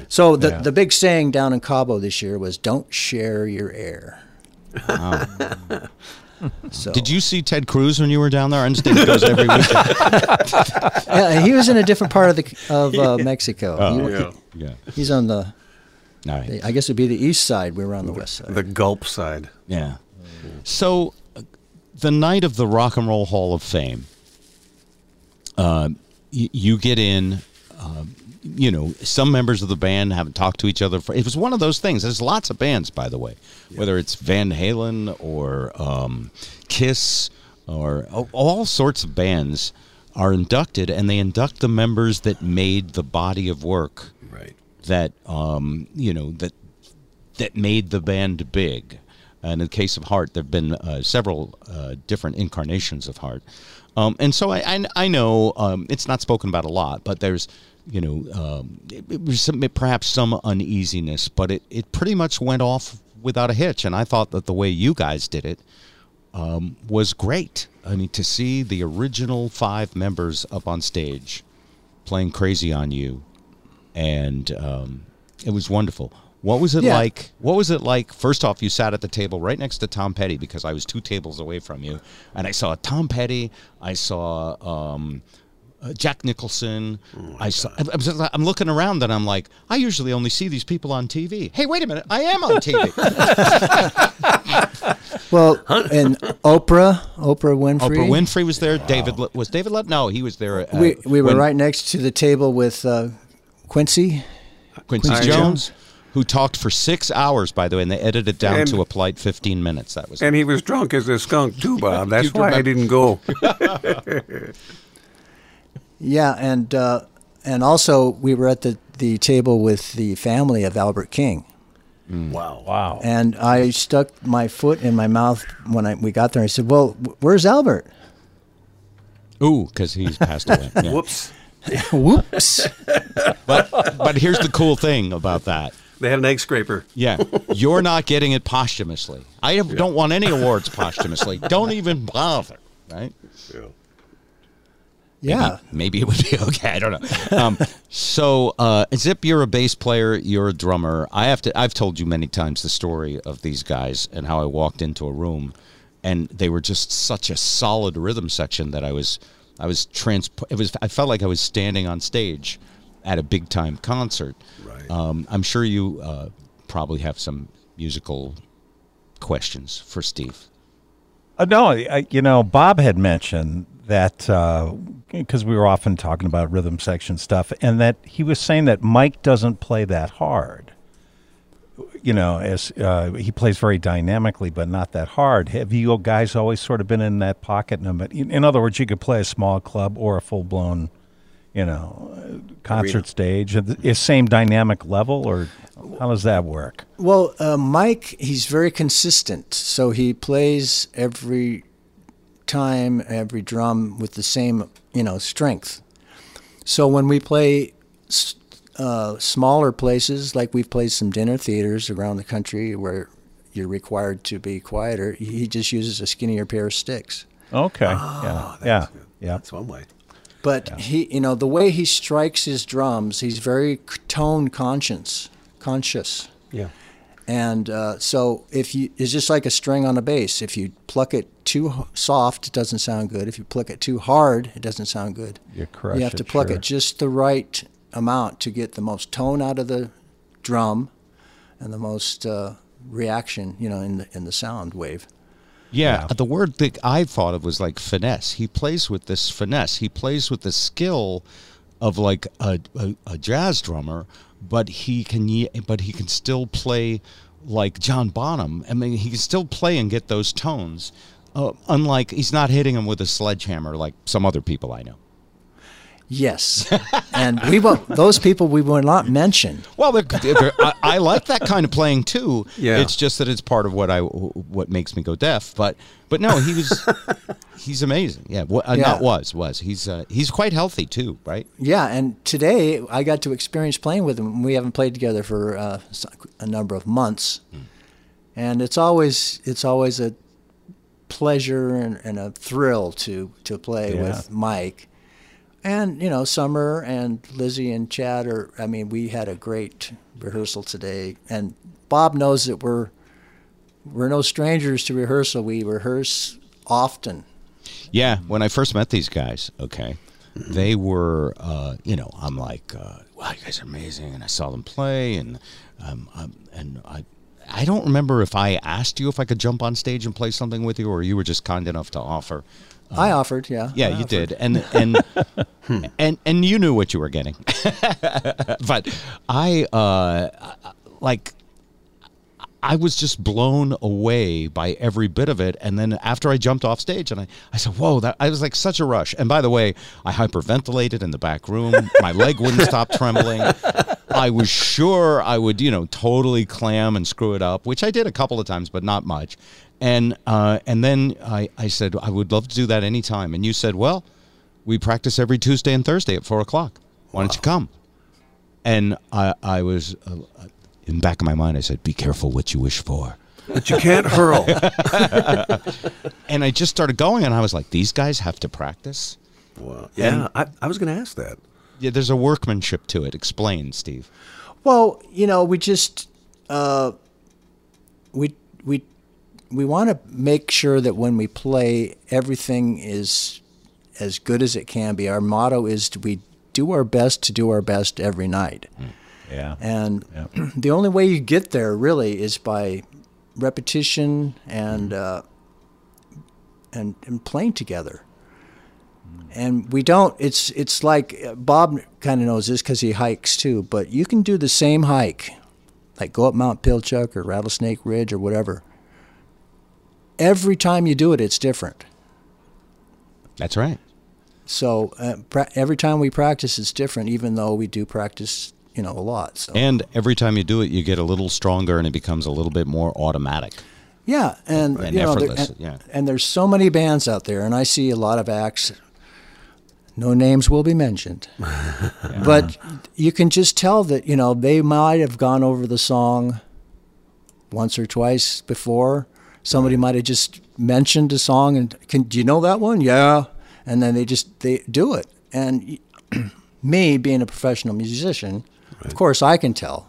So the the big saying down in Cabo this year was, "Don't share your air." [LAUGHS] so Did you see Ted Cruz when you were down there? I understand he goes every weekend. [LAUGHS] Yeah, he was in a different part of the of uh, Mexico. He- Yeah. Yeah. he's on the, All right. I guess it'd be the east side. We were on the west side. The Gulf side. Yeah. So, uh, the night of the Rock and Roll Hall of Fame, uh, y- you get in. Uh, you know, some members of the band haven't talked to each other. For, it was one of those things. There's lots of bands, by the way, whether it's Van Halen or um, Kiss or all- all sorts of bands are inducted, and they induct the members that made the body of work Right. that um, you know that that made the band big. And in the case of Heart, there have been uh, several uh, different incarnations of Heart. Um, and so I, I, I know um, it's not spoken about a lot, but there's, you know, um, it, it was some, perhaps some uneasiness, but it, it pretty much went off without a hitch. And I thought that the way you guys did it um, was great. I mean, to see the original five members up on stage playing Crazy on You, and um, it was wonderful. What was it Yeah. like? What was it like? First off, you sat at the table right next to Tom Petty because I was two tables away from you, and I saw Tom Petty. I saw um, uh, Jack Nicholson. I saw, I'm, I'm looking around and I'm like, I usually only see these people on TV. Hey, wait a minute, I am on TV. [LAUGHS] [LAUGHS] Well, and Oprah, Oprah Winfrey. Oprah Winfrey was there. David was David Le- No, he was there. Uh, We we were when right next to the table with uh, Quincy. Quincy Iron Jones, who talked for six hours, by the way, and they edited it down And- to a polite 15 minutes. That was And he was drunk as a skunk too, Bob. [LAUGHS] That's You why I didn't go. Yeah, and uh, and also we were at the the table with the family of Albert King. Wow. Wow. And I stuck my foot in my mouth when I, we got there. I said, "Well, where's Albert?" Ooh, because he's passed away. [LAUGHS] Yeah. Whoops. [LAUGHS] Whoops! But but here's the cool thing about that. They had an egg scraper. Yeah, you're not getting it posthumously. I don't want any awards posthumously. Don't even bother. Right? yeah, Maybe it would be [LAUGHS] okay. I don't know. Um, so, uh, Zip, you're a bass player. You're a drummer. I have to. I've told you many times the story of these guys and how I walked into a room, and they were just such a solid rhythm section that I was, I was trans. It was. I felt like I was standing on stage at a big time concert. Right. Um, I'm sure you uh, probably have some musical questions for Steve. Uh, no, I, you know, Bob had mentioned that because we were often talking about rhythm section stuff, and that he was saying that Mike doesn't play that hard. You know, as uh, he plays very dynamically, but not that hard. Have you guys always sort of been in that pocket? In, other words, you could play a small club or a full blown, you know, uh, concert Arena. stage. Is same dynamic level, or how does that work? Well, uh, Mike, he's very consistent. So he plays every time, every drum with the same, you know, strength. So when we play uh, smaller places, like we've played some dinner theaters around the country where you're required to be quieter, he just uses a skinnier pair of sticks. Okay, yeah, yeah, yeah. That's one way. But he, you know, the way he strikes his drums, he's very tone conscious, conscious. Yeah. And uh, so if you, it's just like a string on a bass. If you pluck it too soft, it doesn't sound good. If you pluck it too hard, it doesn't sound good. You crush You have it, to pluck sure. it just the right amount to get the most tone out of the drum and the most uh, reaction, you know, in the in the sound wave. Yeah, the word that I thought of was like finesse. He plays with this finesse. He plays with the skill of like a, a, a jazz drummer, but he can but he can still play like John Bonham. I mean, he can still play and get those tones. Uh, unlike he's not hitting him with a sledgehammer like some other people I know. Yes, and we won't. Those people we will not mention. Well, they're, they're, I, I like that kind of playing too. Yeah. It's just that it's part of what I what makes me go deaf. But but no, he was [LAUGHS] he's amazing. Yeah, what, uh, Yeah. not was was he's uh, he's quite healthy too, right? Yeah, and today I got to experience playing with him. We haven't played together for uh, s- a number of months, and it's always it's always a pleasure and, and a thrill to to play Yeah. with Mike. And you know, Summer and Lizzie and Chad are. I mean, we had a great rehearsal today, and Bob knows that we're we're no strangers to rehearsal. We rehearse often. Yeah. When I first met these guys, okay, they were uh, you know I'm like uh, wow, you guys are amazing, and I saw them play, and um, um, and I. I don't remember if I asked you if I could jump on stage and play something with you, or you were just kind enough to offer. I offered, yeah. Yeah, I you offered. did, and and [LAUGHS] and and you knew what you were getting. [LAUGHS] but I uh, like I was just blown away by every bit of it. And then after I jumped off stage, and I, I said, "Whoa!" That I was like such a rush. And by the way, I hyperventilated in the back room. My leg wouldn't stop trembling. I was sure I would, you know, totally clam and screw it up, which I did a couple of times, but not much. And uh, and then I, I said I would love to do that anytime. And you said, "Well, we practice every Tuesday and Thursday at four o'clock. Why don't you come?" And I I was uh, in the back of my mind. I said, "Be careful what you wish for." But you can't hurl. [LAUGHS] And I just started going, and I was like, "These guys have to practice." Well, yeah, I, I was going to ask that. Yeah, there's a workmanship to it. Explain, Steve. Well, you know, we just uh, we we we want to make sure that when we play, everything is as good as it can be. Our motto is we do our best to do our best every night. Yeah. And [CLEARS THROAT] the only way you get there really is by repetition and uh, and and playing together. And we don't. It's it's like uh, Bob kind of knows this because he hikes too. But you can do the same hike, like go up Mount Pilchuck or Rattlesnake Ridge or whatever. Every time you do it, it's different. That's right. So uh, pra- every time we practice, it's different. Even though we do practice, you know, a lot. So And every time you do it, you get a little stronger, and it becomes a little bit more automatic. Yeah, and, And you know, there- effortless, and, yeah. and there's so many bands out there, and I see a lot of acts. No names will be mentioned, [LAUGHS] but you can just tell that you know they might have gone over the song once or twice before. Somebody might have just mentioned a song, and can do you know that one? Yeah, and then they just they do it. And [CLEARS THROAT] me being a professional musician, of course I can tell,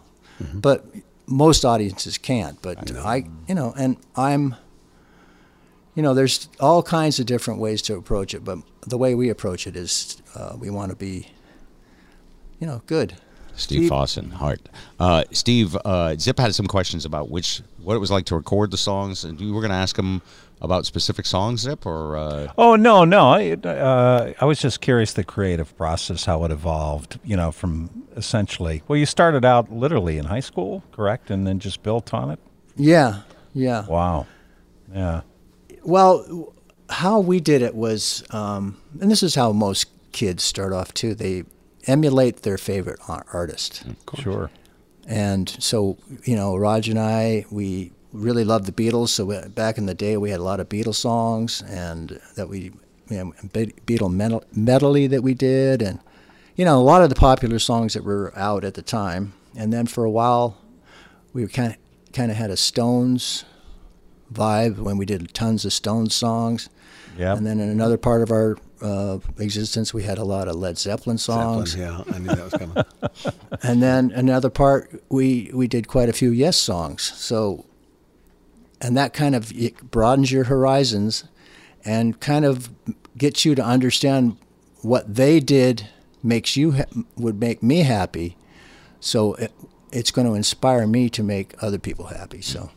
but most audiences can't. But I, you know, and I'm, you know, there's all kinds of different ways to approach it, but the way we approach it is uh, we want to be, you know, good. Steve, Fossen, Heart. Uh, Steve, uh, Zip had some questions about which what it was like to record the songs, and you were going to ask him about specific songs, Zip, or uh, Oh no, no. I uh, I was just curious the creative process, how it evolved. You know, from essentially, well, you started out literally in high school, correct, and then just built on it. Yeah, yeah. Wow. Yeah. Well, how we did it was, um, and this is how most kids start off too. They emulate their favorite ar- artist. Sure. And so, you know, Raj and I, we really loved the Beatles. So we, back in the day, we had a lot of Beatles songs, and that we, you know, Be- Beatle medley that we did, and you know, a lot of the popular songs that were out at the time. And then for a while, we kind of kind of had a Stones vibe when we did tons of Stones songs. Yep. And then in another part of our uh, existence, we had a lot of Led Zeppelin songs. Zeppelin, yeah, I knew that was coming. [LAUGHS] And then another part, we we did quite a few Yes songs. So, and that kind of broadens your horizons, and kind of gets you to understand what they did makes you ha- would make me happy. So it, it's going to inspire me to make other people happy. So.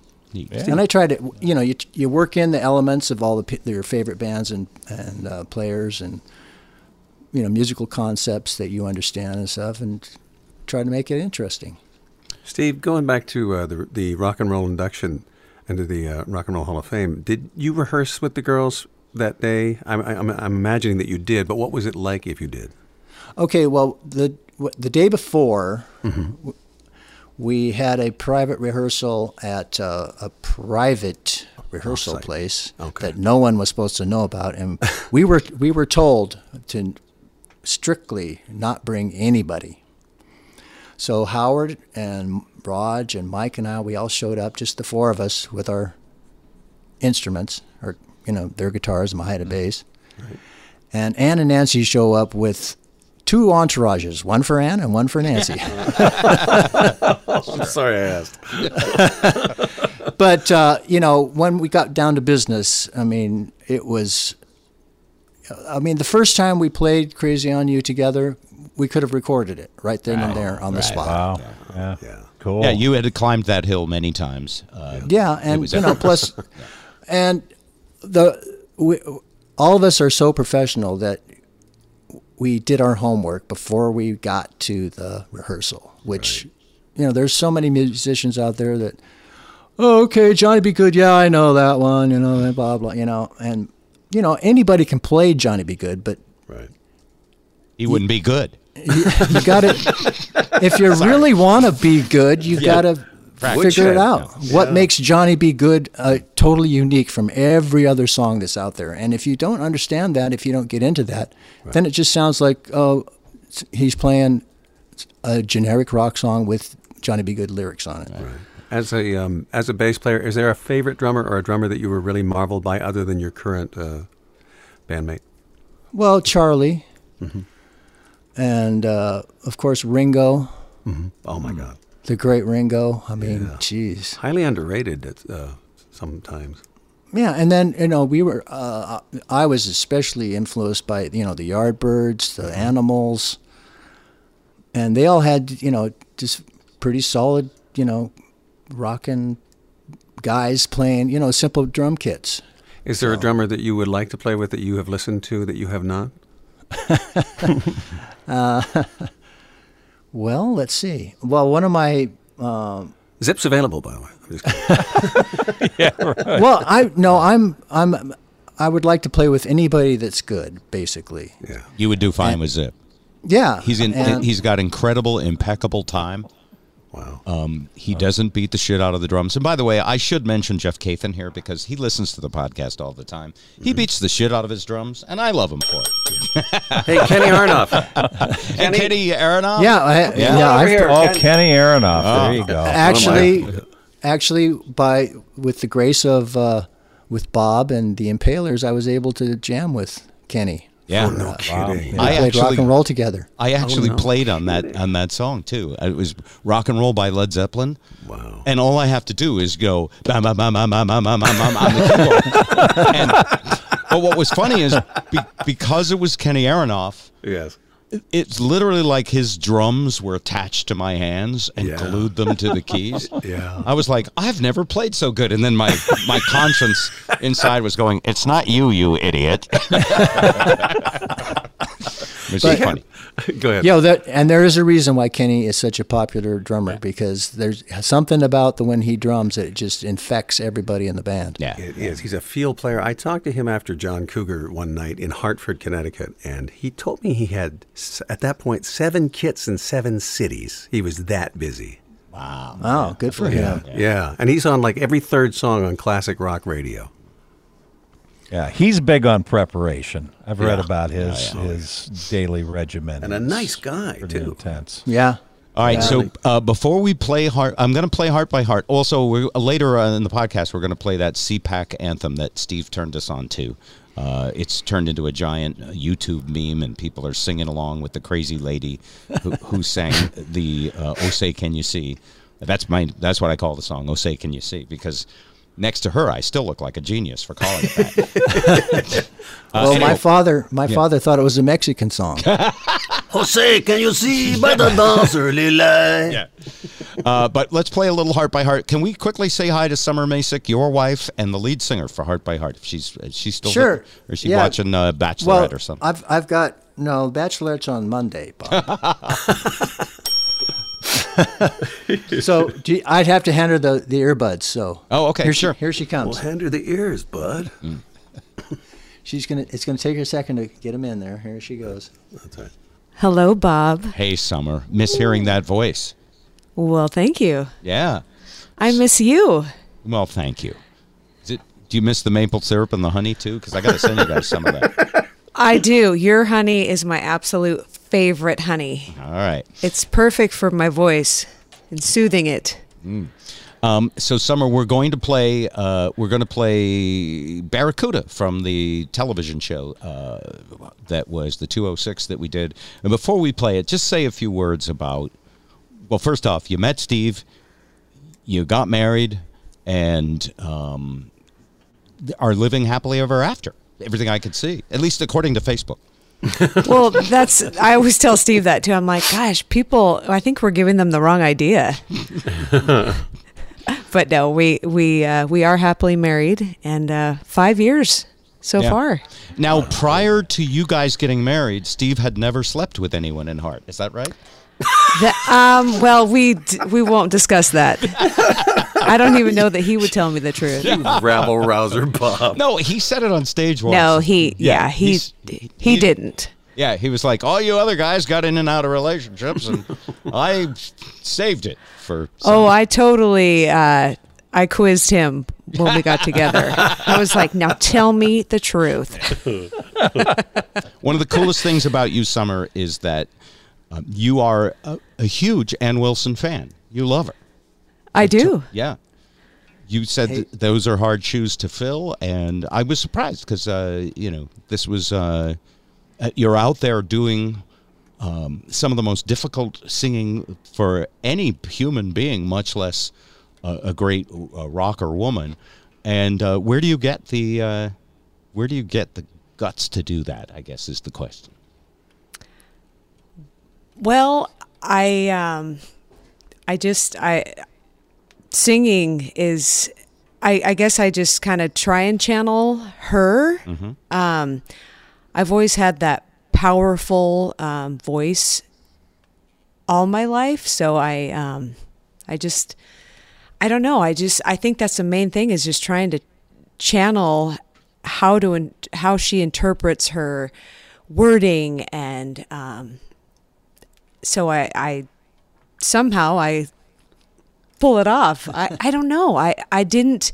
And I try to, you know, you, you work in the elements of all the your favorite bands and and uh, players and you know musical concepts that you understand and stuff, and try to make it interesting. Steve, going back to uh, the the rock and roll induction into the uh, Rock and Roll Hall of Fame, did you rehearse with the girls that day? I'm, I'm, I'm imagining that you did, but what was it like if you did? Okay, well the the day before, w- we had a private rehearsal at uh, a private rehearsal Offsite. place Okay. that no one was supposed to know about, and [LAUGHS] we were we were told to strictly not bring anybody. So Howard and Raj and Mike and I, we all showed up, just the four of us with our instruments, or you know, their guitars, my had a bass. And Ann and Nancy show up with two entourages, one for Ann and one for Nancy. [LAUGHS] [LAUGHS] I'm sorry I asked. [LAUGHS] but uh, you know, when we got down to business, I mean, it was. I mean, the first time we played "Crazy on You" together, we could have recorded it right then and there on the spot. Wow. Yeah. Yeah. Cool. yeah, you had climbed that hill many times. Uh, Yeah, and you know, plus, and the we, all of us are so professional that we did our homework before we got to the rehearsal. Which, you know, there's so many musicians out there that, oh, okay, Johnny B. Goode, yeah, I know that one, you know, and blah blah, you know, and you know, anybody can play Johnny B. Goode, but Right. he wouldn't be good. you, you got to if you [LAUGHS] really want to be good you got to figure it out. What makes johnny be good uh, totally unique from every other song that's out there. And if you don't understand that if you don't get into that then it just sounds like oh he's playing a generic rock song with johnny be good lyrics on it. As a um, as a bass player, is there a favorite drummer or a drummer that you were really marveled by, other than your current uh, bandmate? well charlie. And uh, of course ringo. Oh my God, the great ringo i mean jeez highly underrated at, uh, sometimes. yeah, and then you know we were. Uh, I was especially influenced by you know the Yardbirds, the Animals, and they all had you know just pretty solid you know rocking guys playing you know simple drum kits. Is there a drummer that you would like to play with that you have listened to that you have not? [LAUGHS] [LAUGHS] Well, let's see. Well, one of my um, Zip's available, by the way. I'm just kidding. [LAUGHS] well, I no, I'm I'm I would like to play with anybody that's good, basically. yeah. You would do fine with Zip. Yeah, He's in. and- he's got incredible, impeccable time. Wow. Um, he doesn't beat the shit out of the drums. And by the way, I should mention Jeff Cathan here because he listens to the podcast all the time. He beats the shit out of his drums, and I love him for it. hey, Kenny Aronoff. [LAUGHS] And Kenny Aronoff, yeah, I, yeah, Yeah. I've- here. Oh, Ken- Kenny Aronoff. there you go. actually, actually, by with the grace of uh, with Bob and the Impalers, I was able to jam with Kenny. Yeah. No kidding. We I played rock and roll together. I actually oh, no. played on that on that song too. Uh, it was "Rock and Roll" by Led Zeppelin. Wow. And all I have to do is go bam bam bam bam bam bam bam bam bam on the keyboard. [LAUGHS] and, but what was funny is be, because it was Kenny Aronoff, Yes. It's literally like his drums were attached to my hands and Yeah. glued them to the keys. [LAUGHS] Yeah. I was like, I've never played so good. And then my my conscience inside was going, It's not you, you idiot. [LAUGHS] Which is funny. [LAUGHS] Go ahead. Yeah, that, and there is a reason why Kenny is such a popular drummer because there's something about the when he drums that it just infects everybody in the band. Yeah. It is. He's a field player. I talked to him after John Cougar one night in Hartford, Connecticut, and he told me he had, at that point, seven kits in seven cities. He was that busy. Wow. Oh, good for him. Yeah. And he's on like every third song on classic rock radio. Yeah, he's big on preparation. I've read about his his daily regimen. And a nice guy, too. intense. Yeah. All right, so uh, before we play heart, I'm going to play heart by heart. Also, we're, later uh, in the podcast, we're going to play that CPAC anthem that Steve turned us on to. Uh, it's turned into a giant uh, YouTube meme, and people are singing along with the crazy lady who, [LAUGHS] who sang the uh, "Oh Say Can You See." That's my. That's what I call the song. "Oh Say Can You See," because next to her, I still look like a genius for calling it that. [LAUGHS] Uh, Well, my father, my father thought it was a Mexican song. [LAUGHS] Jose, can you see [LAUGHS] by the dawn's early light? Yeah. Uh, but let's play a little Heart by Heart. Can we quickly say hi to Summer Masick, your wife, and the lead singer for Heart by Heart? If she's is she still Sure. or is she Yeah. watching uh, Bachelorette well, or something? I've I've got no Bachelorette's on Monday, Bob. [LAUGHS] so do you- I'd have to hand her the, the earbuds. So Oh, okay, here sure. She, here she Well, comes. hand her the ears, bud. Mm. [LAUGHS] She's gonna. It's gonna take her a second to get them in there. Here she goes. That's right. Hello, Bob. hey, Summer, miss hearing that voice. Well, thank you. Yeah. I miss you. Well, thank you. Is it, do you miss the maple syrup and the honey too? Because I got to send you guys some of that. [LAUGHS] I do. Your honey is my absolute favorite honey. All right. It's perfect for my voice and soothing it. Um, so, Summer, we're going to play. Uh, we're going to play Barracuda from the television show uh, that was the 206 that we did. And before we play it, just say a few words about. Well, first off, you met Steve, you got married, and um, are living happily ever after. Everything I could see, at least according to Facebook. [LAUGHS] Well, that's I always tell Steve that too. I'm like, gosh, people I think we're giving them the wrong idea. [LAUGHS] but no, we we uh, we are happily married and uh, 5 years so Yeah. far. Now, prior to you guys getting married, Steve had never slept with anyone in Heart. Is that right? The- um, well, we d- we won't discuss that. I don't even know that he would tell me the truth. Rabble rouser, Bob. No, he said it on stage once. No, he yeah, Yeah, he he's- he, he- didn't. Yeah, he was like, all you other guys got in and out of relationships, and [LAUGHS] I saved it for. some- Oh, I totally uh, I quizzed him when we got together. I was like, "Now tell me the truth." [LAUGHS] One of the coolest things about you, Summer, is that um, you are a, a huge Ann Wilson fan. You love her. I do. Yeah. You said th- those are hard shoes to fill, and I was surprised because, uh, you know, this was, uh, uh, you're out there doing um, some of the most difficult singing for any human being, much less uh, a great uh, rocker woman. And uh, where do you get the uh, where do you get the guts to do that? I guess is the question. Well, I um, I just I singing is I I guess I just kind of try and channel her. Um, I've always had that powerful um, voice all my life, so I um, I just I don't know. I just I think that's the main thing is just trying to channel how to in, how she interprets her wording and um, so I, I somehow I pull it off. I, [LAUGHS] I don't know. I, I didn't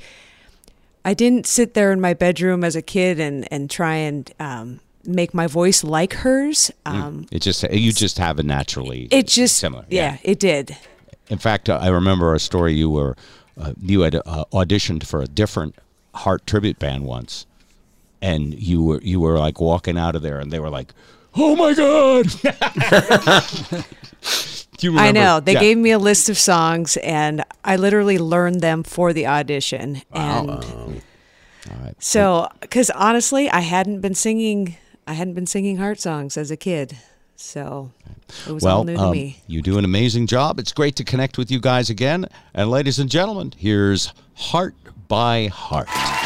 I didn't sit there in my bedroom as a kid and, and try and um, make my voice like hers. Um, It just you just have it naturally. it just similar. Yeah, it did. In fact, uh, I remember a story. You were uh, you had uh, auditioned for a different Heart tribute band once, and you were you were like walking out of there, and they were like, "Oh my god!" [LAUGHS] Do you I know. They Yeah. gave me a list of songs and I literally learned them for the audition. And so, because honestly, I hadn't been singing, I hadn't been singing heart songs as a kid. So it was all new to um, me. you do an amazing job. It's great to connect with you guys again. And ladies and gentlemen, here's Heart by Heart. Heart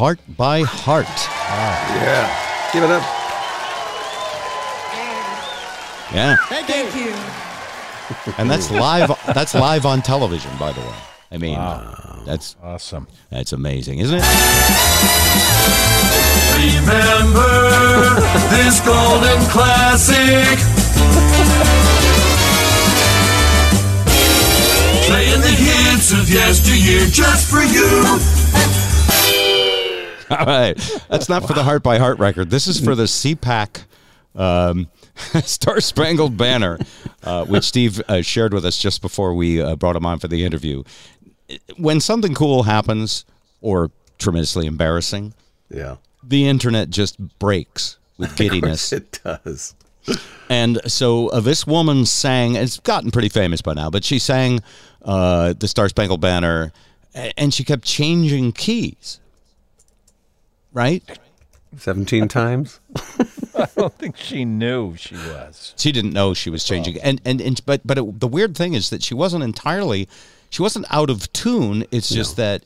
Heart by Heart. Yeah. Give it up. Yeah. Thank you. And that's live that's live on television, by the way. I mean, that's Awesome. that's amazing, isn't it? Remember this golden classic. Playing the hits of yesteryear just for you. All right. That's not for the Heart by Heart record. This is for the CPAC um, [LAUGHS] Star Spangled Banner, uh, which Steve uh, shared with us just before we uh, brought him on for the interview. When something cool happens or tremendously embarrassing, Yeah. the internet just breaks with [LAUGHS] giddiness. It does. And so uh, this woman sang, it's gotten pretty famous by now, but she sang uh, the Star Spangled Banner and she kept changing keys. Right? 17 times? [LAUGHS] I don't think she knew she was. She didn't know she was changing. And, and, and but, but it, the weird thing is that she wasn't entirely, she wasn't out of tune. It's just that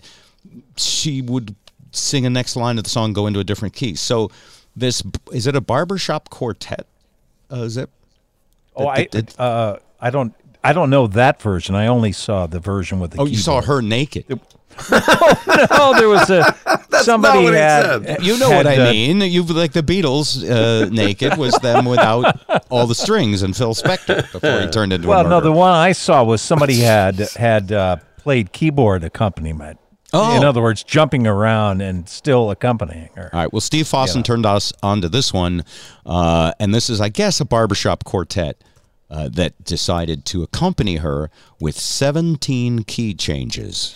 she would sing a next line of the song, go into a different key. So this, is it a barbershop quartet? Uh, is it? Oh, I Did- did- uh, I don't I don't know that version. I only saw the version with the. Oh, you saw her naked. [LAUGHS] oh no, there was a somebody what had. said. You know had, what I uh, mean. You've like the Beatles uh, naked was them without all the strings and Phil Spector before he turned into a Well, no, the one I saw was somebody had had uh, played keyboard accompaniment. Oh. In other words, jumping around and still accompanying her. All right. Well, Steve Fossen turned us onto this one, uh, and this is, I guess, a barbershop quartet uh, that decided to accompany her with 17 key changes.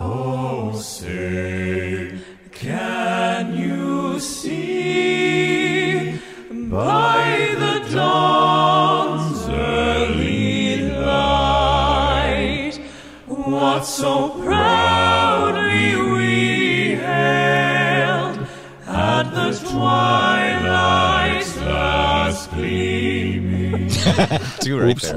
Oh, say, can you see by the dawn's early light what so proudly we hailed at the twilight's last gleaming? [LAUGHS] Two right there.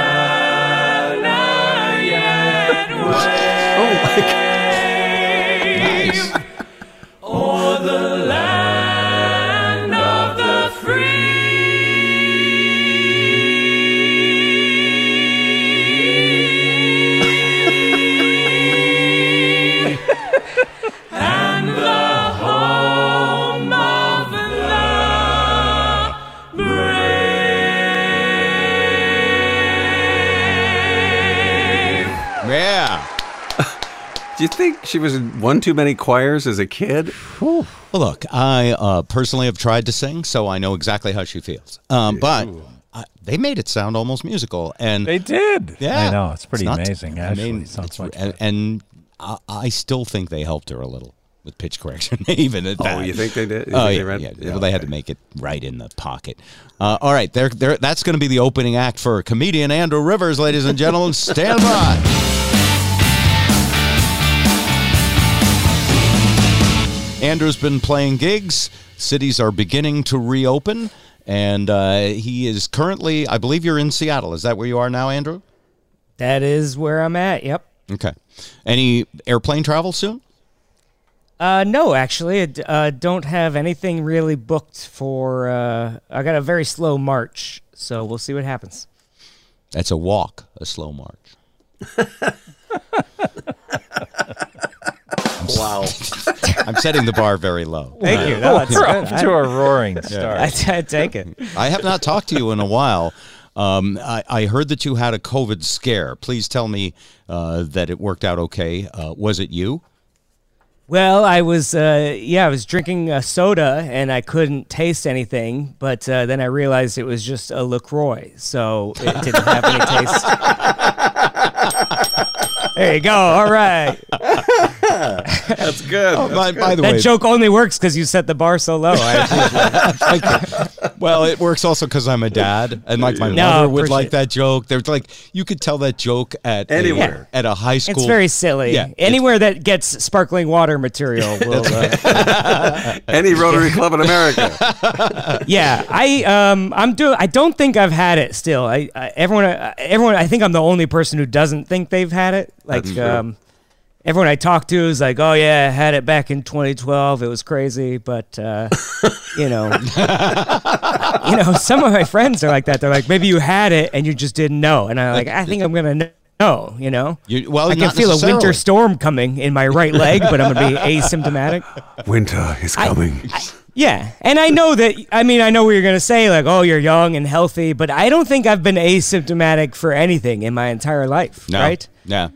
Do you think she was in one too many choirs as a kid? Well, look, I uh, personally have tried to sing, so I know exactly how she feels. Um, but uh, they made it sound almost musical, and They did. yeah, I know. It's pretty not- amazing. I Actually, mean, it sounds it's- much and, and I, I still think they helped her a little with pitch correction, [LAUGHS] even at Oh, that. you think they did? You Oh think yeah, they yeah. yeah, Well, they had to make it right in the pocket. Uh, all right, there, there. That's going to be the opening act for comedian Andrew Rivers, ladies and gentlemen. Stand by. Andrew's been playing gigs. Cities are beginning to reopen, and uh, he is currently, I believe, you're in Seattle. Is that where you are now, Andrew? That is where I'm at. Yep. Okay. Any airplane travel soon? Uh, no, actually, I uh, don't have anything really booked for. Uh, I got a very slow March, so we'll see what happens. That's a walk, a slow march. [LAUGHS] I'm Wow. [LAUGHS] I'm setting the bar very low. Thank you. No, that's We're good. off to a roaring [LAUGHS] start. I, I take it. I have not talked to you in a while. Um, I, I heard that you had a COVID scare. Please tell me uh, that it worked out okay. Uh, was it you? Well, I was, uh, yeah, I was drinking a soda and I couldn't taste anything, but uh, then I realized it was just a Lacroix, so it didn't have any [LAUGHS] taste. there you go. All right. [LAUGHS] That's good. Oh, by, by the That way, joke only works because you set the bar so low. I appreciate it. Well, it works also because I'm a dad, and like my No, mother would like it. that joke. There's like you could tell that joke at a- Anywhere. at a high school. It's very silly. Yeah, Anywhere that gets sparkling water material will. Uh, [LAUGHS] Any Rotary Club in America. [LAUGHS] yeah, I um I'm doing. I don't think I've had it still. I, I everyone uh, everyone. I think I'm the only person who doesn't think they've had it. Like That's true. um, everyone I talked to is like, oh yeah, I had it back in 2012. It was crazy, but uh, [LAUGHS] you know, you know, some of my friends are like that. They're like, maybe you had it and you just didn't know. And I'm like, I think I'm gonna know. You know, You, well, I can feel a winter storm coming in my right leg, but I'm gonna be asymptomatic. Winter is coming. Yeah, and I know that. I mean, I know what you're gonna say, like, "Oh, you're young and healthy," but I don't think I've been asymptomatic for anything in my entire life. No. Right? Yeah.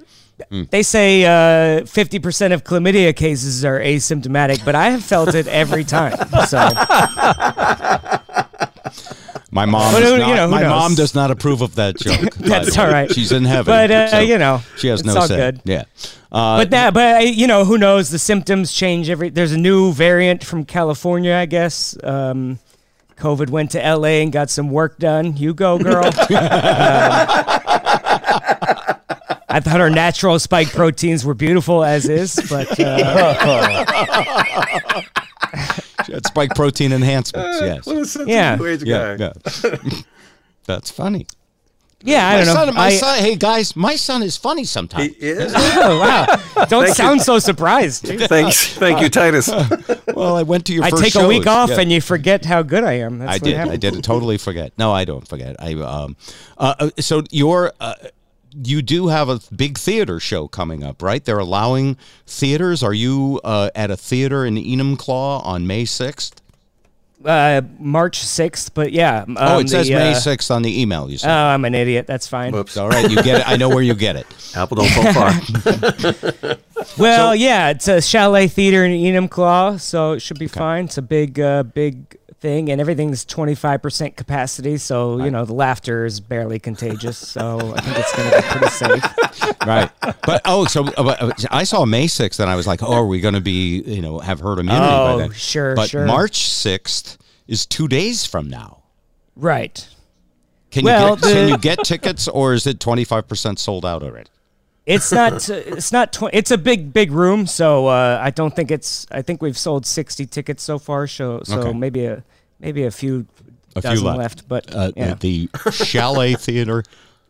They say uh, fifty percent of chlamydia cases are asymptomatic, but I have felt it every time. So My mom, But does who- not, you know, my knows? mom does not approve of that joke. [LAUGHS] That's all right. She's in heaven, But, uh, so you know, she has no say. good. Yeah, uh, but that, but uh, you know, who knows? The symptoms change every. There's a new variant from California, I guess. Um, COVID went to LA and got some work done. You go, girl. [LAUGHS] Um, thought our natural spike proteins were beautiful as is, but uh, she had spike protein enhancements. Yes. What a sensitive Yeah. age Yeah, guy. yeah. [LAUGHS] That's funny. yeah, I my don't know. my I- son, hey guys, my son is funny sometimes. He is. [LAUGHS] Oh, wow! Don't Thank sound so surprised. [LAUGHS] Thanks. Thank you, Titus. Well, I went to your I first take a week off Yeah. and you forget how good I am. That's I what did. I happens. did totally forget. No, I don't forget. I um, uh, uh, so you're uh, you do have a big theater show coming up, right? They're allowing theaters. Are you uh, at a theater in Enumclaw on May sixth? Uh, March sixth, but yeah. Um, oh, it says the, May uh, sixth on the email. You Oh, said. I'm an idiot. That's fine. Whoops. All right, you get it. I know where you get it. [LAUGHS] Apple don't fall far. [LAUGHS] Well, yeah, it's a chalet theater in Enumclaw, so it should be fine. It's a big, uh, big thing, and everything's 25% capacity, so you know the laughter is barely contagious. So I think it's going to be pretty safe. [LAUGHS] right. But oh, so uh, but, uh, I saw May sixth, and I was like, oh, are we going to be you know have herd immunity by Oh, then? sure, But sure. March sixth is two days from now. Right. Can Well, you get, can you get tickets, or is it twenty five percent sold out already? It's not. uh, [LAUGHS] It's not. Tw- it's a big, big room, so uh, I don't think it's. I think we've sold 60 tickets so far. So, so Okay. maybe a, maybe a few A dozen few left. left. But uh, yeah. the Chalet [LAUGHS] Theater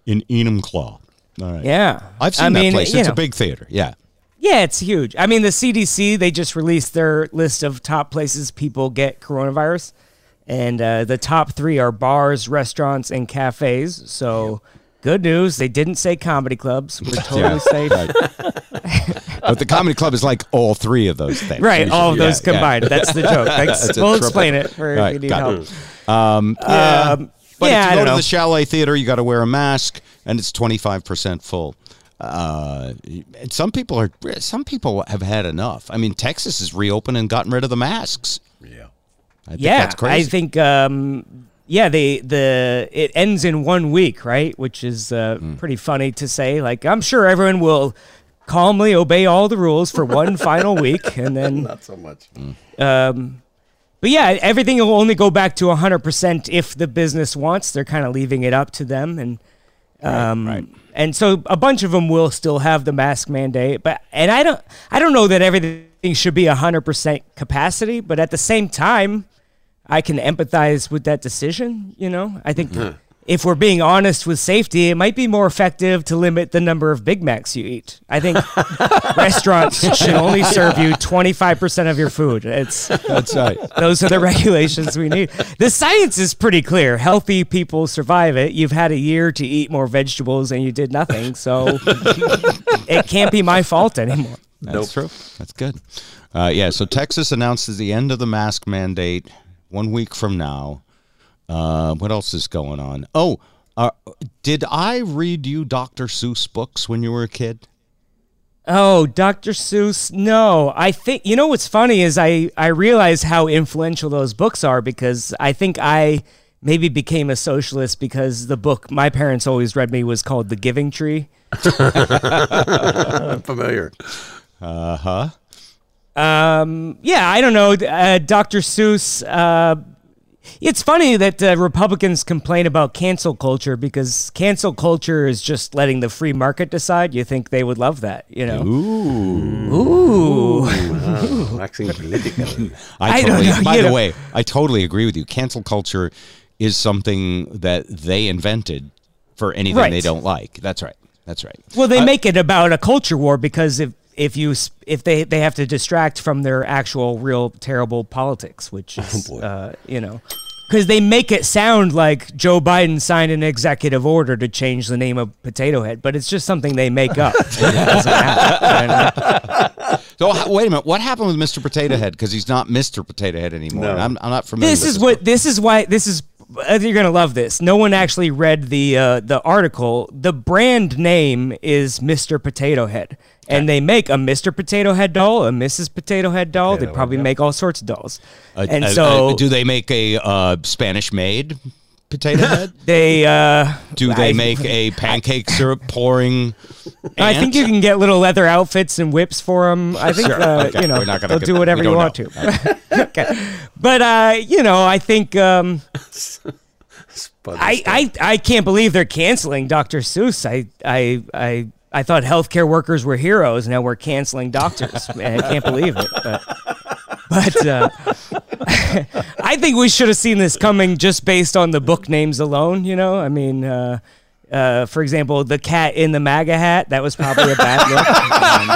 in Enumclaw. All right. Yeah. I've seen I that mean, place. It's a big theater. Yeah. Yeah, it's huge. I mean, the CDC they just released their list of top places people get coronavirus, and uh, the top three are bars, restaurants, and cafes. So, good news. They didn't say comedy clubs. We're [LAUGHS] totally Yeah, safe. right. but the comedy club is like all three of those things. Right, all of those yeah, yeah. combined. That's the joke. [LAUGHS] That's- That's we'll triple. explain it for if you need help. it. Um, yeah. Um, but yeah, if I you go to know. the Chalet Theater, you got to wear a mask, and it's twenty five percent full. Uh, and some people are. Some people have had enough. I mean, Texas has reopened and gotten rid of the masks. Yeah. I think yeah, that's crazy. I think um, yeah, they the it ends in one week, right? Which is uh, Hmm. pretty funny to say. Like I'm sure everyone will calmly obey all the rules for one [LAUGHS] final week, and then Not so much. um, but yeah, everything will only go back to 100% if the business wants. They're kind of leaving it up to them, and um, and so a bunch of them will still have the mask mandate. But and I don't I don't know that everything should be 100% capacity, but at the same time, I can empathize with that decision. You know, I think. If we're being honest with safety, it might be more effective to limit the number of Big Macs you eat. I think [LAUGHS] restaurants should only serve you 25% of your food. It's That's right. those are the regulations we need. The science is pretty clear. Healthy people survive it. You've had a year to eat more vegetables and you did nothing, so [LAUGHS] it can't be my fault anymore. That's Nope. true. That's good. Uh, yeah. So Texas announces the end of the mask mandate one week from now. Uh, what else is going on? Oh, uh, did I read you Dr. Seuss books when you were a kid? Oh, Dr. Seuss. No, I think you know what's funny is I I realize how influential those books are because I think I maybe became a socialist because the book my parents always read me was called The Giving Tree. [LAUGHS] Familiar. Uh huh. Um, yeah, I don't know. Uh, Dr. Seuss. Uh, it's funny that uh, Republicans complain about cancel culture because cancel culture is just letting the free market decide. You think they would love that, you know? Ooh. Ooh. Wow, [LAUGHS] waxing political. I I don't totally, know, by you the know- way, I totally agree with you. Cancel culture is something that they invented for anything Right. they don't like. That's right. That's right. Well, they Uh, make it about a culture war because if if you if they they have to distract from their actual real terrible politics, which is uh, you know. Because they make it sound like Joe Biden signed an executive order to change the name of Potato Head, but it's just something they make up. [LAUGHS] Happen. [LAUGHS] So wait a minute. What happened with Mr. Potato Head? Because he's not Mr. Potato Head anymore. No. I'm, I'm not familiar. this with is what this is why this is you're gonna love this. No one actually read the uh, the article. The brand name is Mr. Potato Head, and they make a Mr. Potato Head doll, a Mrs. Potato Head doll. they probably make all sorts of dolls, Uh, and uh, so uh, do they make a uh, Spanish-made potato [LAUGHS] head? they. Uh, Do they I- make a [LAUGHS] pancake syrup pouring? [LAUGHS] I think you can get little leather outfits and whips for them. I think Sure, uh, okay, you know we're not gonna they'll get- do we whatever you don't want know. to. okay, but uh, you know, I think um, I, I I can't believe they're canceling Dr. Seuss. I I I. I thought healthcare workers were heroes. Now we're canceling doctors. [LAUGHS] Man, I can't believe it. But, but uh, [LAUGHS] I think we should have seen this coming just based on the book names alone. You know, I mean, uh, uh, for example, the cat in the MAGA hat. That was probably a bad look. Um,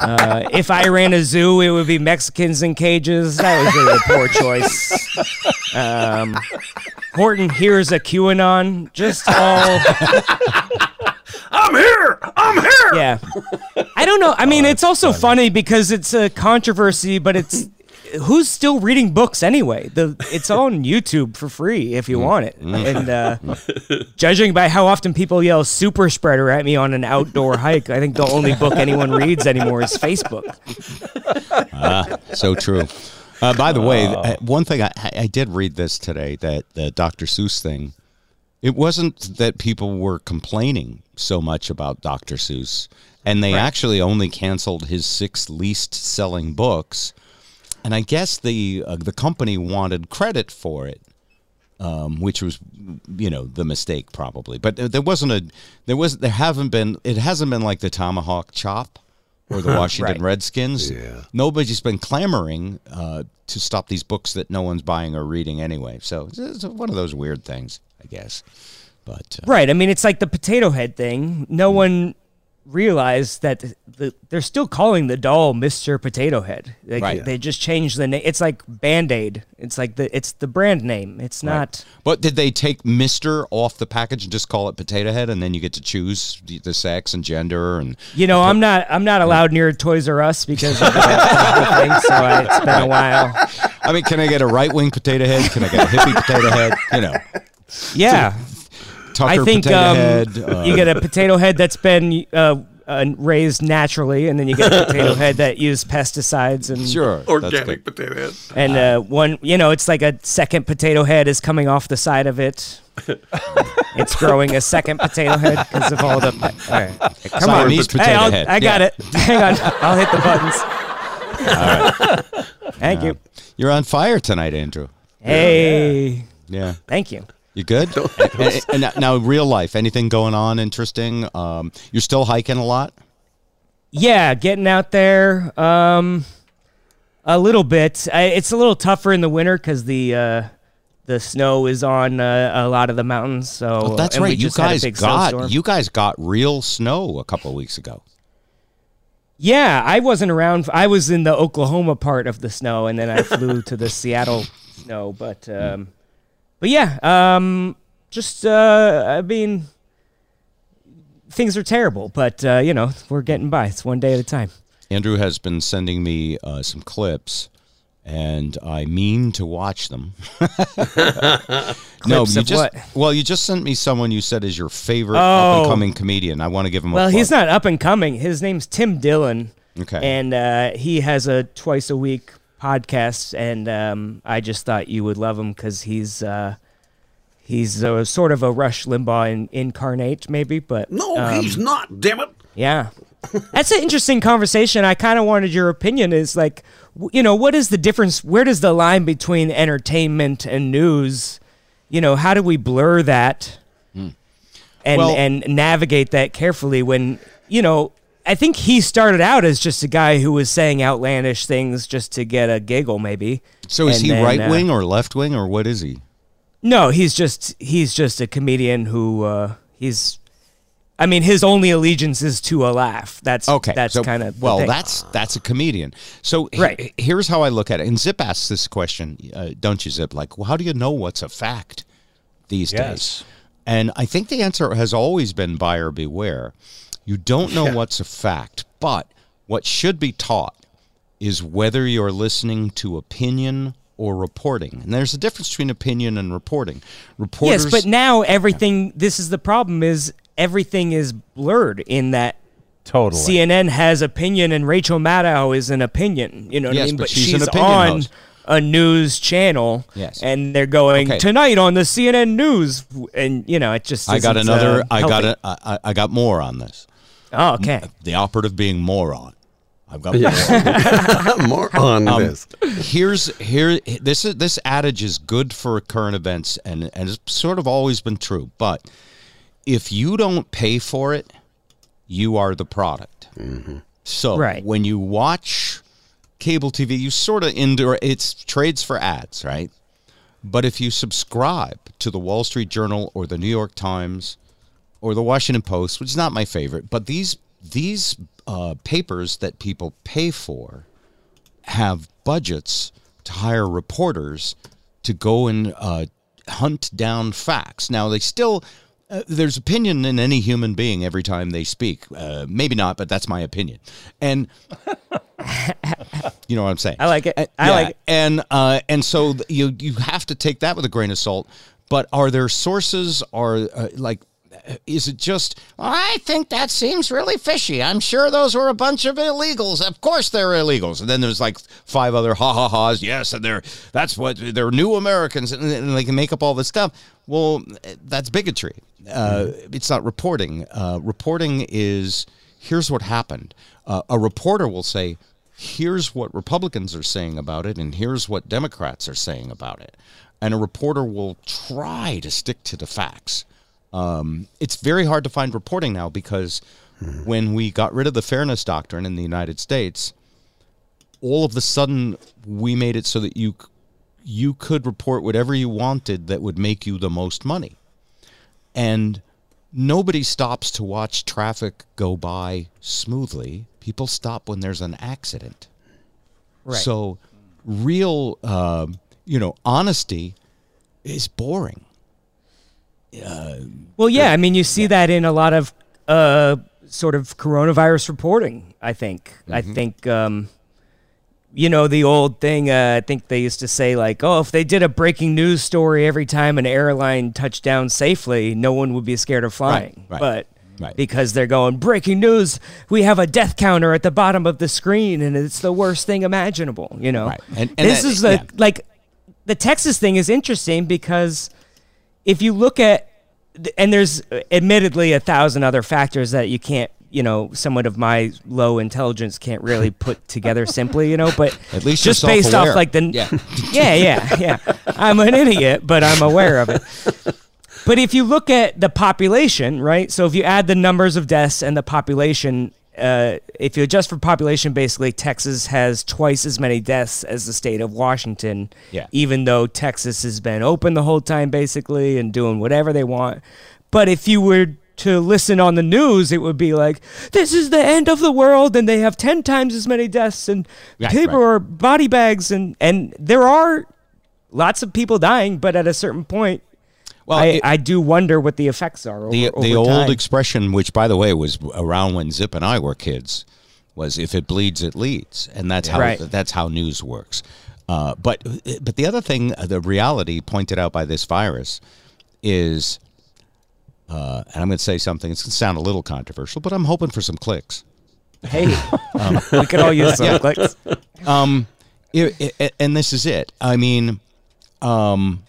uh, if I ran a zoo, it would be Mexicans in cages. That was really a poor choice. Um, Horton here's a QAnon. Just all. [LAUGHS] I'm here. I'm here. Yeah. I don't know. I mean, it's also funny because it's a controversy, but it's [LAUGHS] who's still reading books anyway? The it's on [LAUGHS] YouTube for free if you want it. And uh, [LAUGHS] judging by how often people yell "super spreader" at me on an outdoor hike, I think the only book anyone reads anymore is Facebook. Ah, so true. Uh, by the way, uh, one thing I, I did read this today that the Dr. Seuss thing. It wasn't that people were complaining so much about Dr. Seuss, and they actually only canceled his six least selling books. And I guess the uh, the company wanted credit for it, um, which was, you know, the mistake probably. But there wasn't a there was there haven't been it hasn't been like the tomahawk chop or the [LAUGHS] Washington Right. Redskins. Yeah. Nobody's been clamoring uh, to stop these books that no one's buying or reading anyway. So it's, one of those weird things, I guess. But uh, Right. I mean, it's like the potato head thing. No one realized that the, they're still calling the doll Mr. Potato Head. Like, Right. They just changed the name. It's like Band Aid. It's like the it's the brand name. It's not. But did they take Mister off the package and just call it Potato Head, and then you get to choose the, the sex and gender and You know, I'm not I'm not allowed near Toys R Us because of that [LAUGHS] thing, so I, it's been a while. I mean, can I get a right wing potato head? Can I get a hippie potato head? You know, Yeah. Tucker I think potato um, head. uh, you get a potato head that's been uh, uh, raised naturally, and then you get a potato head that used pesticides and sure Organic good. potato head. and uh, one you know it's like a second potato head is coming off the side of it. [LAUGHS] it's growing a second potato head because of all the. All right. Come on, Siamese hey, I'll- head. I got Yeah. it. [LAUGHS] Hang on, I'll hit the buttons. Thank you. You're on fire tonight, Andrew. Hey, Yeah, thank you. You good? [LAUGHS] and, and- and now- now, real life, anything going on interesting? Um, you're still hiking a lot. Yeah, getting out there um, a little bit. I, it's a little tougher in the winter because the uh, the snow is on uh, a lot of the mountains. So Oh, that's right. You just had a guys got snowstorm. you guys got real snow a couple of weeks ago. Yeah, I wasn't around. I was in the Oklahoma part of the snow, and then I flew to the [LAUGHS] Seattle snow. But um, but yeah, um, just uh, I mean, things are terrible, but uh, you know we're getting by. It's one day at a time. Andrew has been sending me uh, some clips, and I mean to watch them. [LAUGHS] [LAUGHS] no, you just what? well, you just sent me someone you said is your favorite Oh. up and coming comedian. I want to give him. A Well, he's not up and coming. His name's Tim Dillon. Okay. And uh, he has a twice a week podcast, and um, I just thought you would love him because he's uh, he's uh, sort of a Rush Limbaugh in, incarnate, maybe. But No, um, he's not. Damn it. Yeah. That's an interesting conversation. I kind of wanted your opinion. Is like, you know, what is the difference? Where does the line between entertainment and news? You know, how do we blur that and Well- and navigate that carefully? When you know, I think he started out as just a guy who was saying outlandish things just to get a giggle, maybe. So is And he then, right uh, wing or left wing or what is he? no, he's just he's just a comedian who uh, he's. I mean, his only allegiance is to a laugh. That's Okay, That's so- kind of well. That's that's a comedian. So he- Right. here's how I look at it. And Zip asks this question, uh, don't you, Zip? Like, well, how do you know what's a fact these Yes. days? And I think the answer has always been buyer beware. You don't know what's a fact, but what should be taught is whether you're listening to opinion or reporting. And there's a difference between opinion and reporting. Reporters, Yes, but now everything. This is the problem: is everything is blurred in that. Totally. CNN has opinion, and Rachel Maddow is an opinion. You know what Yes, I mean? but she's an opinion on host. a news channel. Yes. and they're going Okay. tonight on the CNN news, and you know it just. I got another. uh, I got healthy. a, I, I got more on this. Oh, okay. The operative being moron. I've got [LAUGHS] More on Um, this. Here's here this is this adage is good for current events and and it's sort of always been true. But if you don't pay for it, you are the product. So Right. when you watch cable TV, you sort of endure it's trades for ads, right? But if you subscribe to the Wall Street Journal or the New York Times or the Washington Post, which is not my favorite, but these these uh, papers that people pay for have budgets to hire reporters to go and uh, hunt down facts. Now they still. Uh, there's opinion in any human being every time they speak. Uh, maybe not, but that's my opinion. And [LAUGHS] you know what I'm saying. I like it. I yeah, like it. And uh, and so th- you you have to take that with a grain of salt. But are there sources? Are uh, like, is it just? I think that seems really fishy. I'm sure those were a bunch of illegals. Of course they're illegals. And then there's like five other ha ha ha's. Yes, and they're that's what they're new Americans, and, and they can make up all this stuff. Well, that's bigotry. Uh, It's not reporting. Uh, reporting is here's what happened. Uh, a reporter will say, here's what Republicans are saying about it, and here's what Democrats are saying about it. And a reporter will try to stick to the facts. Um, it's very hard to find reporting now because when we got rid of the fairness doctrine in the United States, all of a sudden we made it so that you you could report whatever you wanted that would make you the most money. And nobody stops to watch traffic go by smoothly. People stop when there's an accident. Right. So, real, um, you know, honesty is boring. Well, yeah, I mean, you see that in a lot of uh, sort of coronavirus reporting. I think. I Mm-hmm. think. Um, you know the old thing. Uh, I think they used to say like, "Oh, if they did a breaking news story every time an airline touched down safely, no one would be scared of flying." right, But right. because they're going breaking news, we have a death counter at the bottom of the screen, and it's the worst thing imaginable. You know, Right. And- and this that- is the yeah. like the Texas thing is interesting because if you look at and there's admittedly a thousand other factors that you can't you know someone of my low intelligence can't really [LAUGHS] put together simply you know but [LAUGHS] At least just based off like the Yeah. [LAUGHS] yeah yeah yeah. I'm an idiot but i'm aware of it. But if you look at the population right so if you add the numbers of deaths and the population uh, if you adjust for population, basically Texas has twice as many deaths as the state of Washington. Yeah. Even though Texas has been open the whole time, basically, and doing whatever they want. But if you were to listen on the news, it would be like, "This is the end of the world," and they have ten times as many deaths, and Right, people right. are body bags, and and there are lots of people dying, but at a certain point, Well, I, it- I do wonder what the effects are over, the the old time. expression, which by the way was around when Zip and I were kids, was "if it bleeds, it leads," and that's how Right. that's how news works. Uh, but but the other thing, uh, the reality pointed out by this virus is, uh, and I'm going to say something. It's going to sound a little controversial, but I'm hoping for some clicks. Hey, [LAUGHS] we could all use some Yeah. clicks. Um, it, it- and this is it. I mean, um,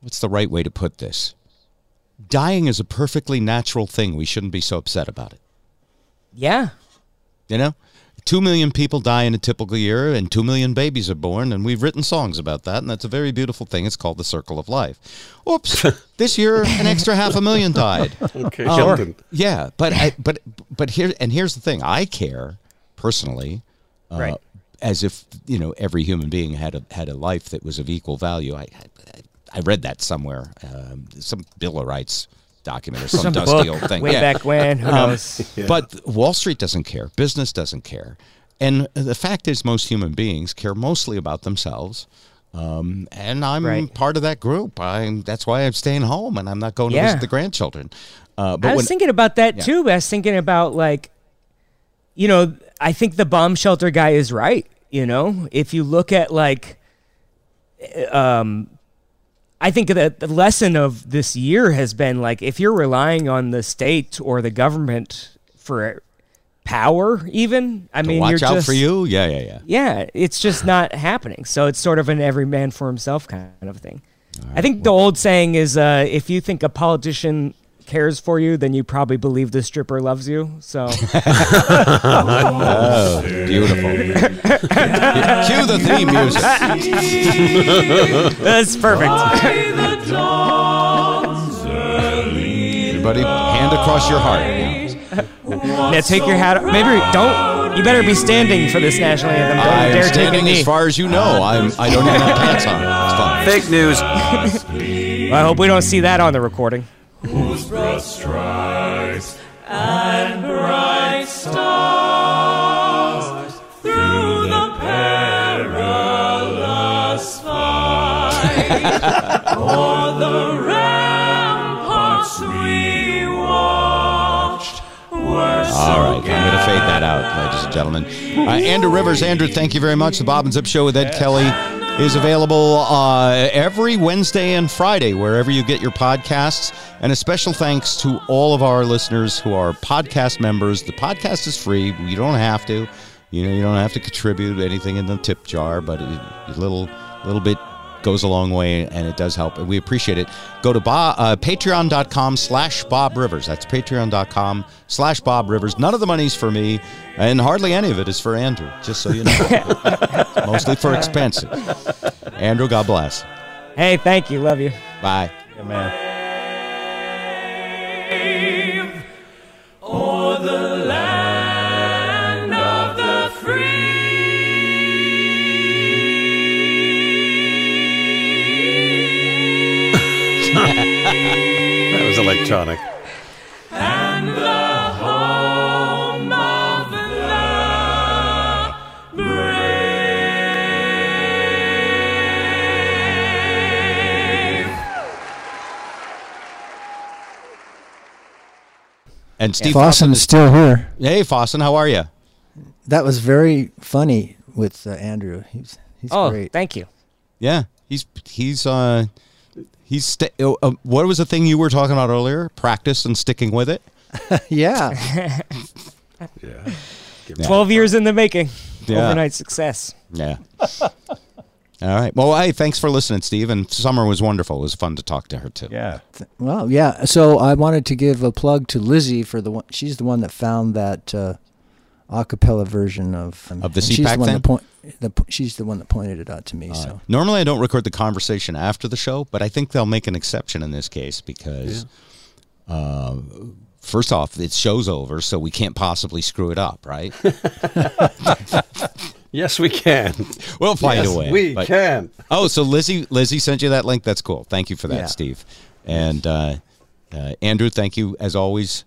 what's the right way to put this? Dying is a perfectly natural thing. We shouldn't be so upset about it. Yeah. You know, two million people die in a typical year, and two million babies are born, and we've written songs about that, and that's a very beautiful thing. It's called the circle of life. Oops, [LAUGHS] this year an extra half a million died. Okay, Um, Yeah, but I, but but here and here's the thing. I care personally, uh, Right. as if you know every human being had a had a life that was of equal value. I I, I read that somewhere, um, some Bill of Rights document or [LAUGHS] some, Some dusty book old thing. way back when, who [LAUGHS] Um, knows? Yeah. But Wall Street doesn't care. Business doesn't care. And the fact is, most human beings care mostly about themselves. Um, and I'm Right. part of that group. I'm, that's why I'm staying home and I'm not going to visit the grandchildren. Uh, but I was when- thinking about that Yeah. too. I was thinking about like, you know, I think the bomb shelter guy is right. You know, if you look at like, um, I think that the lesson of this year has been like, if you're relying on the state or the government for power, even, I mean, watch you're out just, for you. Yeah, yeah, yeah. yeah, it's just not [SIGHS] happening. So it's sort of an every man for himself kind of thing. I think the old saying is uh, if you think a politician cares for you, then you probably believe the stripper loves you. So [LAUGHS] oh, beautiful. Cue the theme music. That's perfect. Everybody, hand across your heart. now take your hat. Maybe don't. You better be standing for this national anthem. Don't I'm dare take a standing knee. as far as you know. I'm. I don't even have pants on. It's fine. Fake news. Well, I hope we don't see that on the recording. Broad stripes and bright stars through the perilous fight [LAUGHS] o'er the ramparts we watched were so All right, I'm going to fade that out, ladies and gentlemen. Uh, Andrew Rivers, Andrew, thank you very much. The Bob and Zip Show with Ed Kelly is available uh, every Wednesday and Friday, wherever you get your podcasts. And a special thanks to all of our listeners who are podcast members. The podcast is free; you don't have to. You know, you don't have to contribute anything in the tip jar, but a little, little bit goes a long way and it does help. And we appreciate it. Go to Bob, uh, patreon.com slash bob rivers. That's patreon.com slash bob rivers. None of the money's for me and hardly any of it is for andrew just so you know. [LAUGHS] Mostly for expenses. Andrew god bless. Hey, thank you. Love you. bye. Man. [LAUGHS] That was electronic. and the home of the brave. and steve Fossen is still here. hey Fossen, how are you That was very funny with uh, Andrew. He's he's Oh, great. thank you. yeah he's he's uh he's sta uh, uh, what was the thing you were talking about earlier practice and sticking with it [LAUGHS] [LAUGHS] yeah. Yeah. Twelve years in the making. Yeah. Overnight success. Yeah. [LAUGHS] All right. Well, hey, thanks for listening, Steve. And summer was wonderful. It was fun to talk to her too. Yeah. Well, yeah. So I wanted to give a plug to Lizzie for the one. She's the one that found that uh, a cappella version of um, Of the and she's CPAC the one thing? that point, the, She's the one that pointed it out to me. so Normally, I don't record the conversation after the show, but I think they'll make an exception in this case because, uh, first off, it show's over, so we can't possibly screw it up, right? [LAUGHS] Yes, we can. We'll find Yes, a way. We but- can. Oh, so Lizzie, Lizzie sent you that link. That's cool. Thank you for that, Yeah. Steve. And uh, uh, Andrew, thank you as always.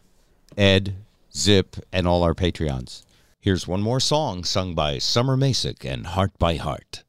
Ed, Zip, and all our Patreons. Here's one more song sung by Somar Macek and Heart by Heart.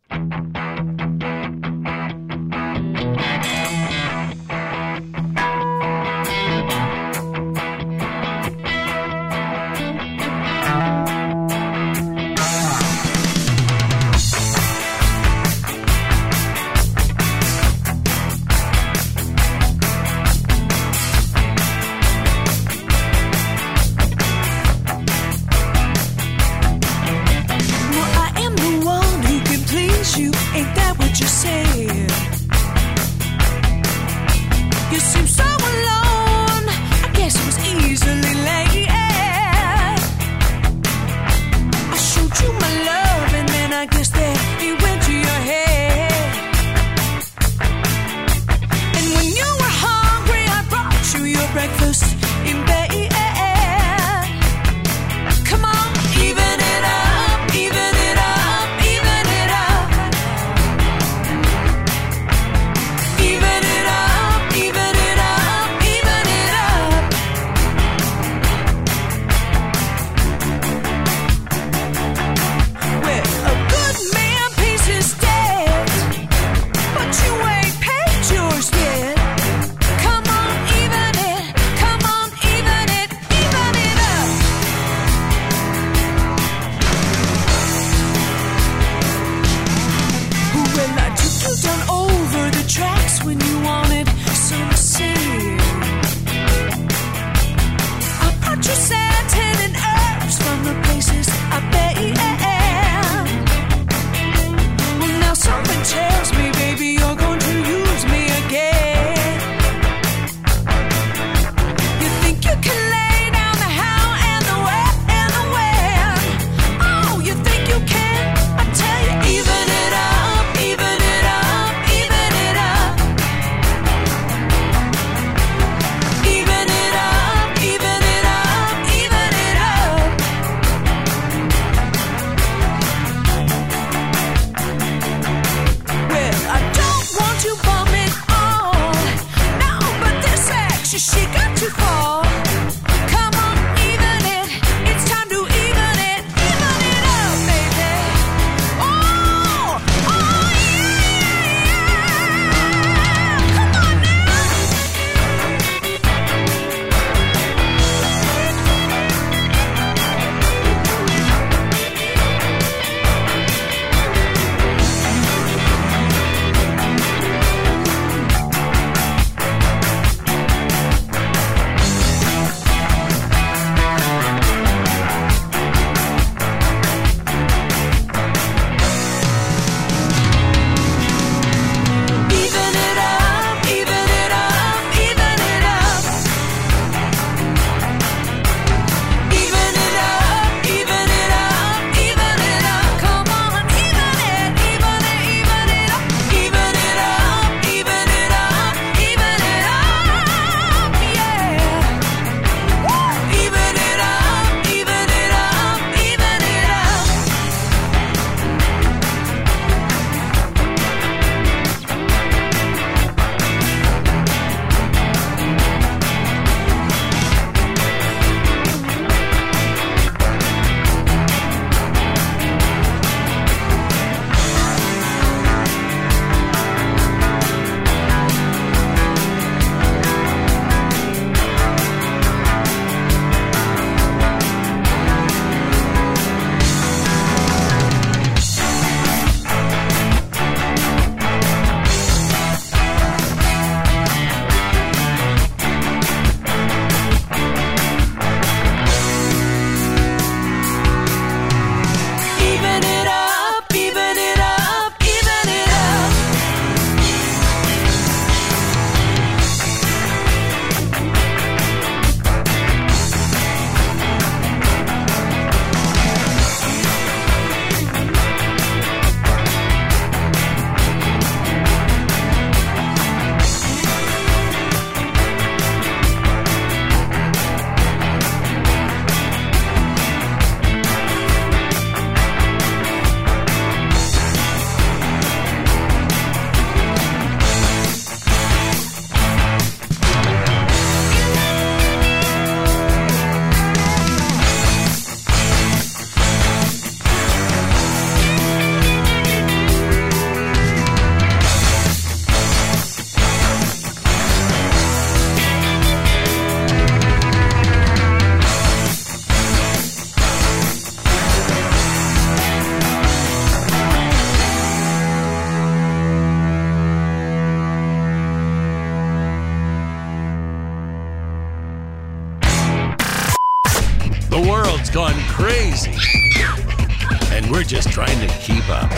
Keep up.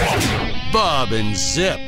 Bob and Zip.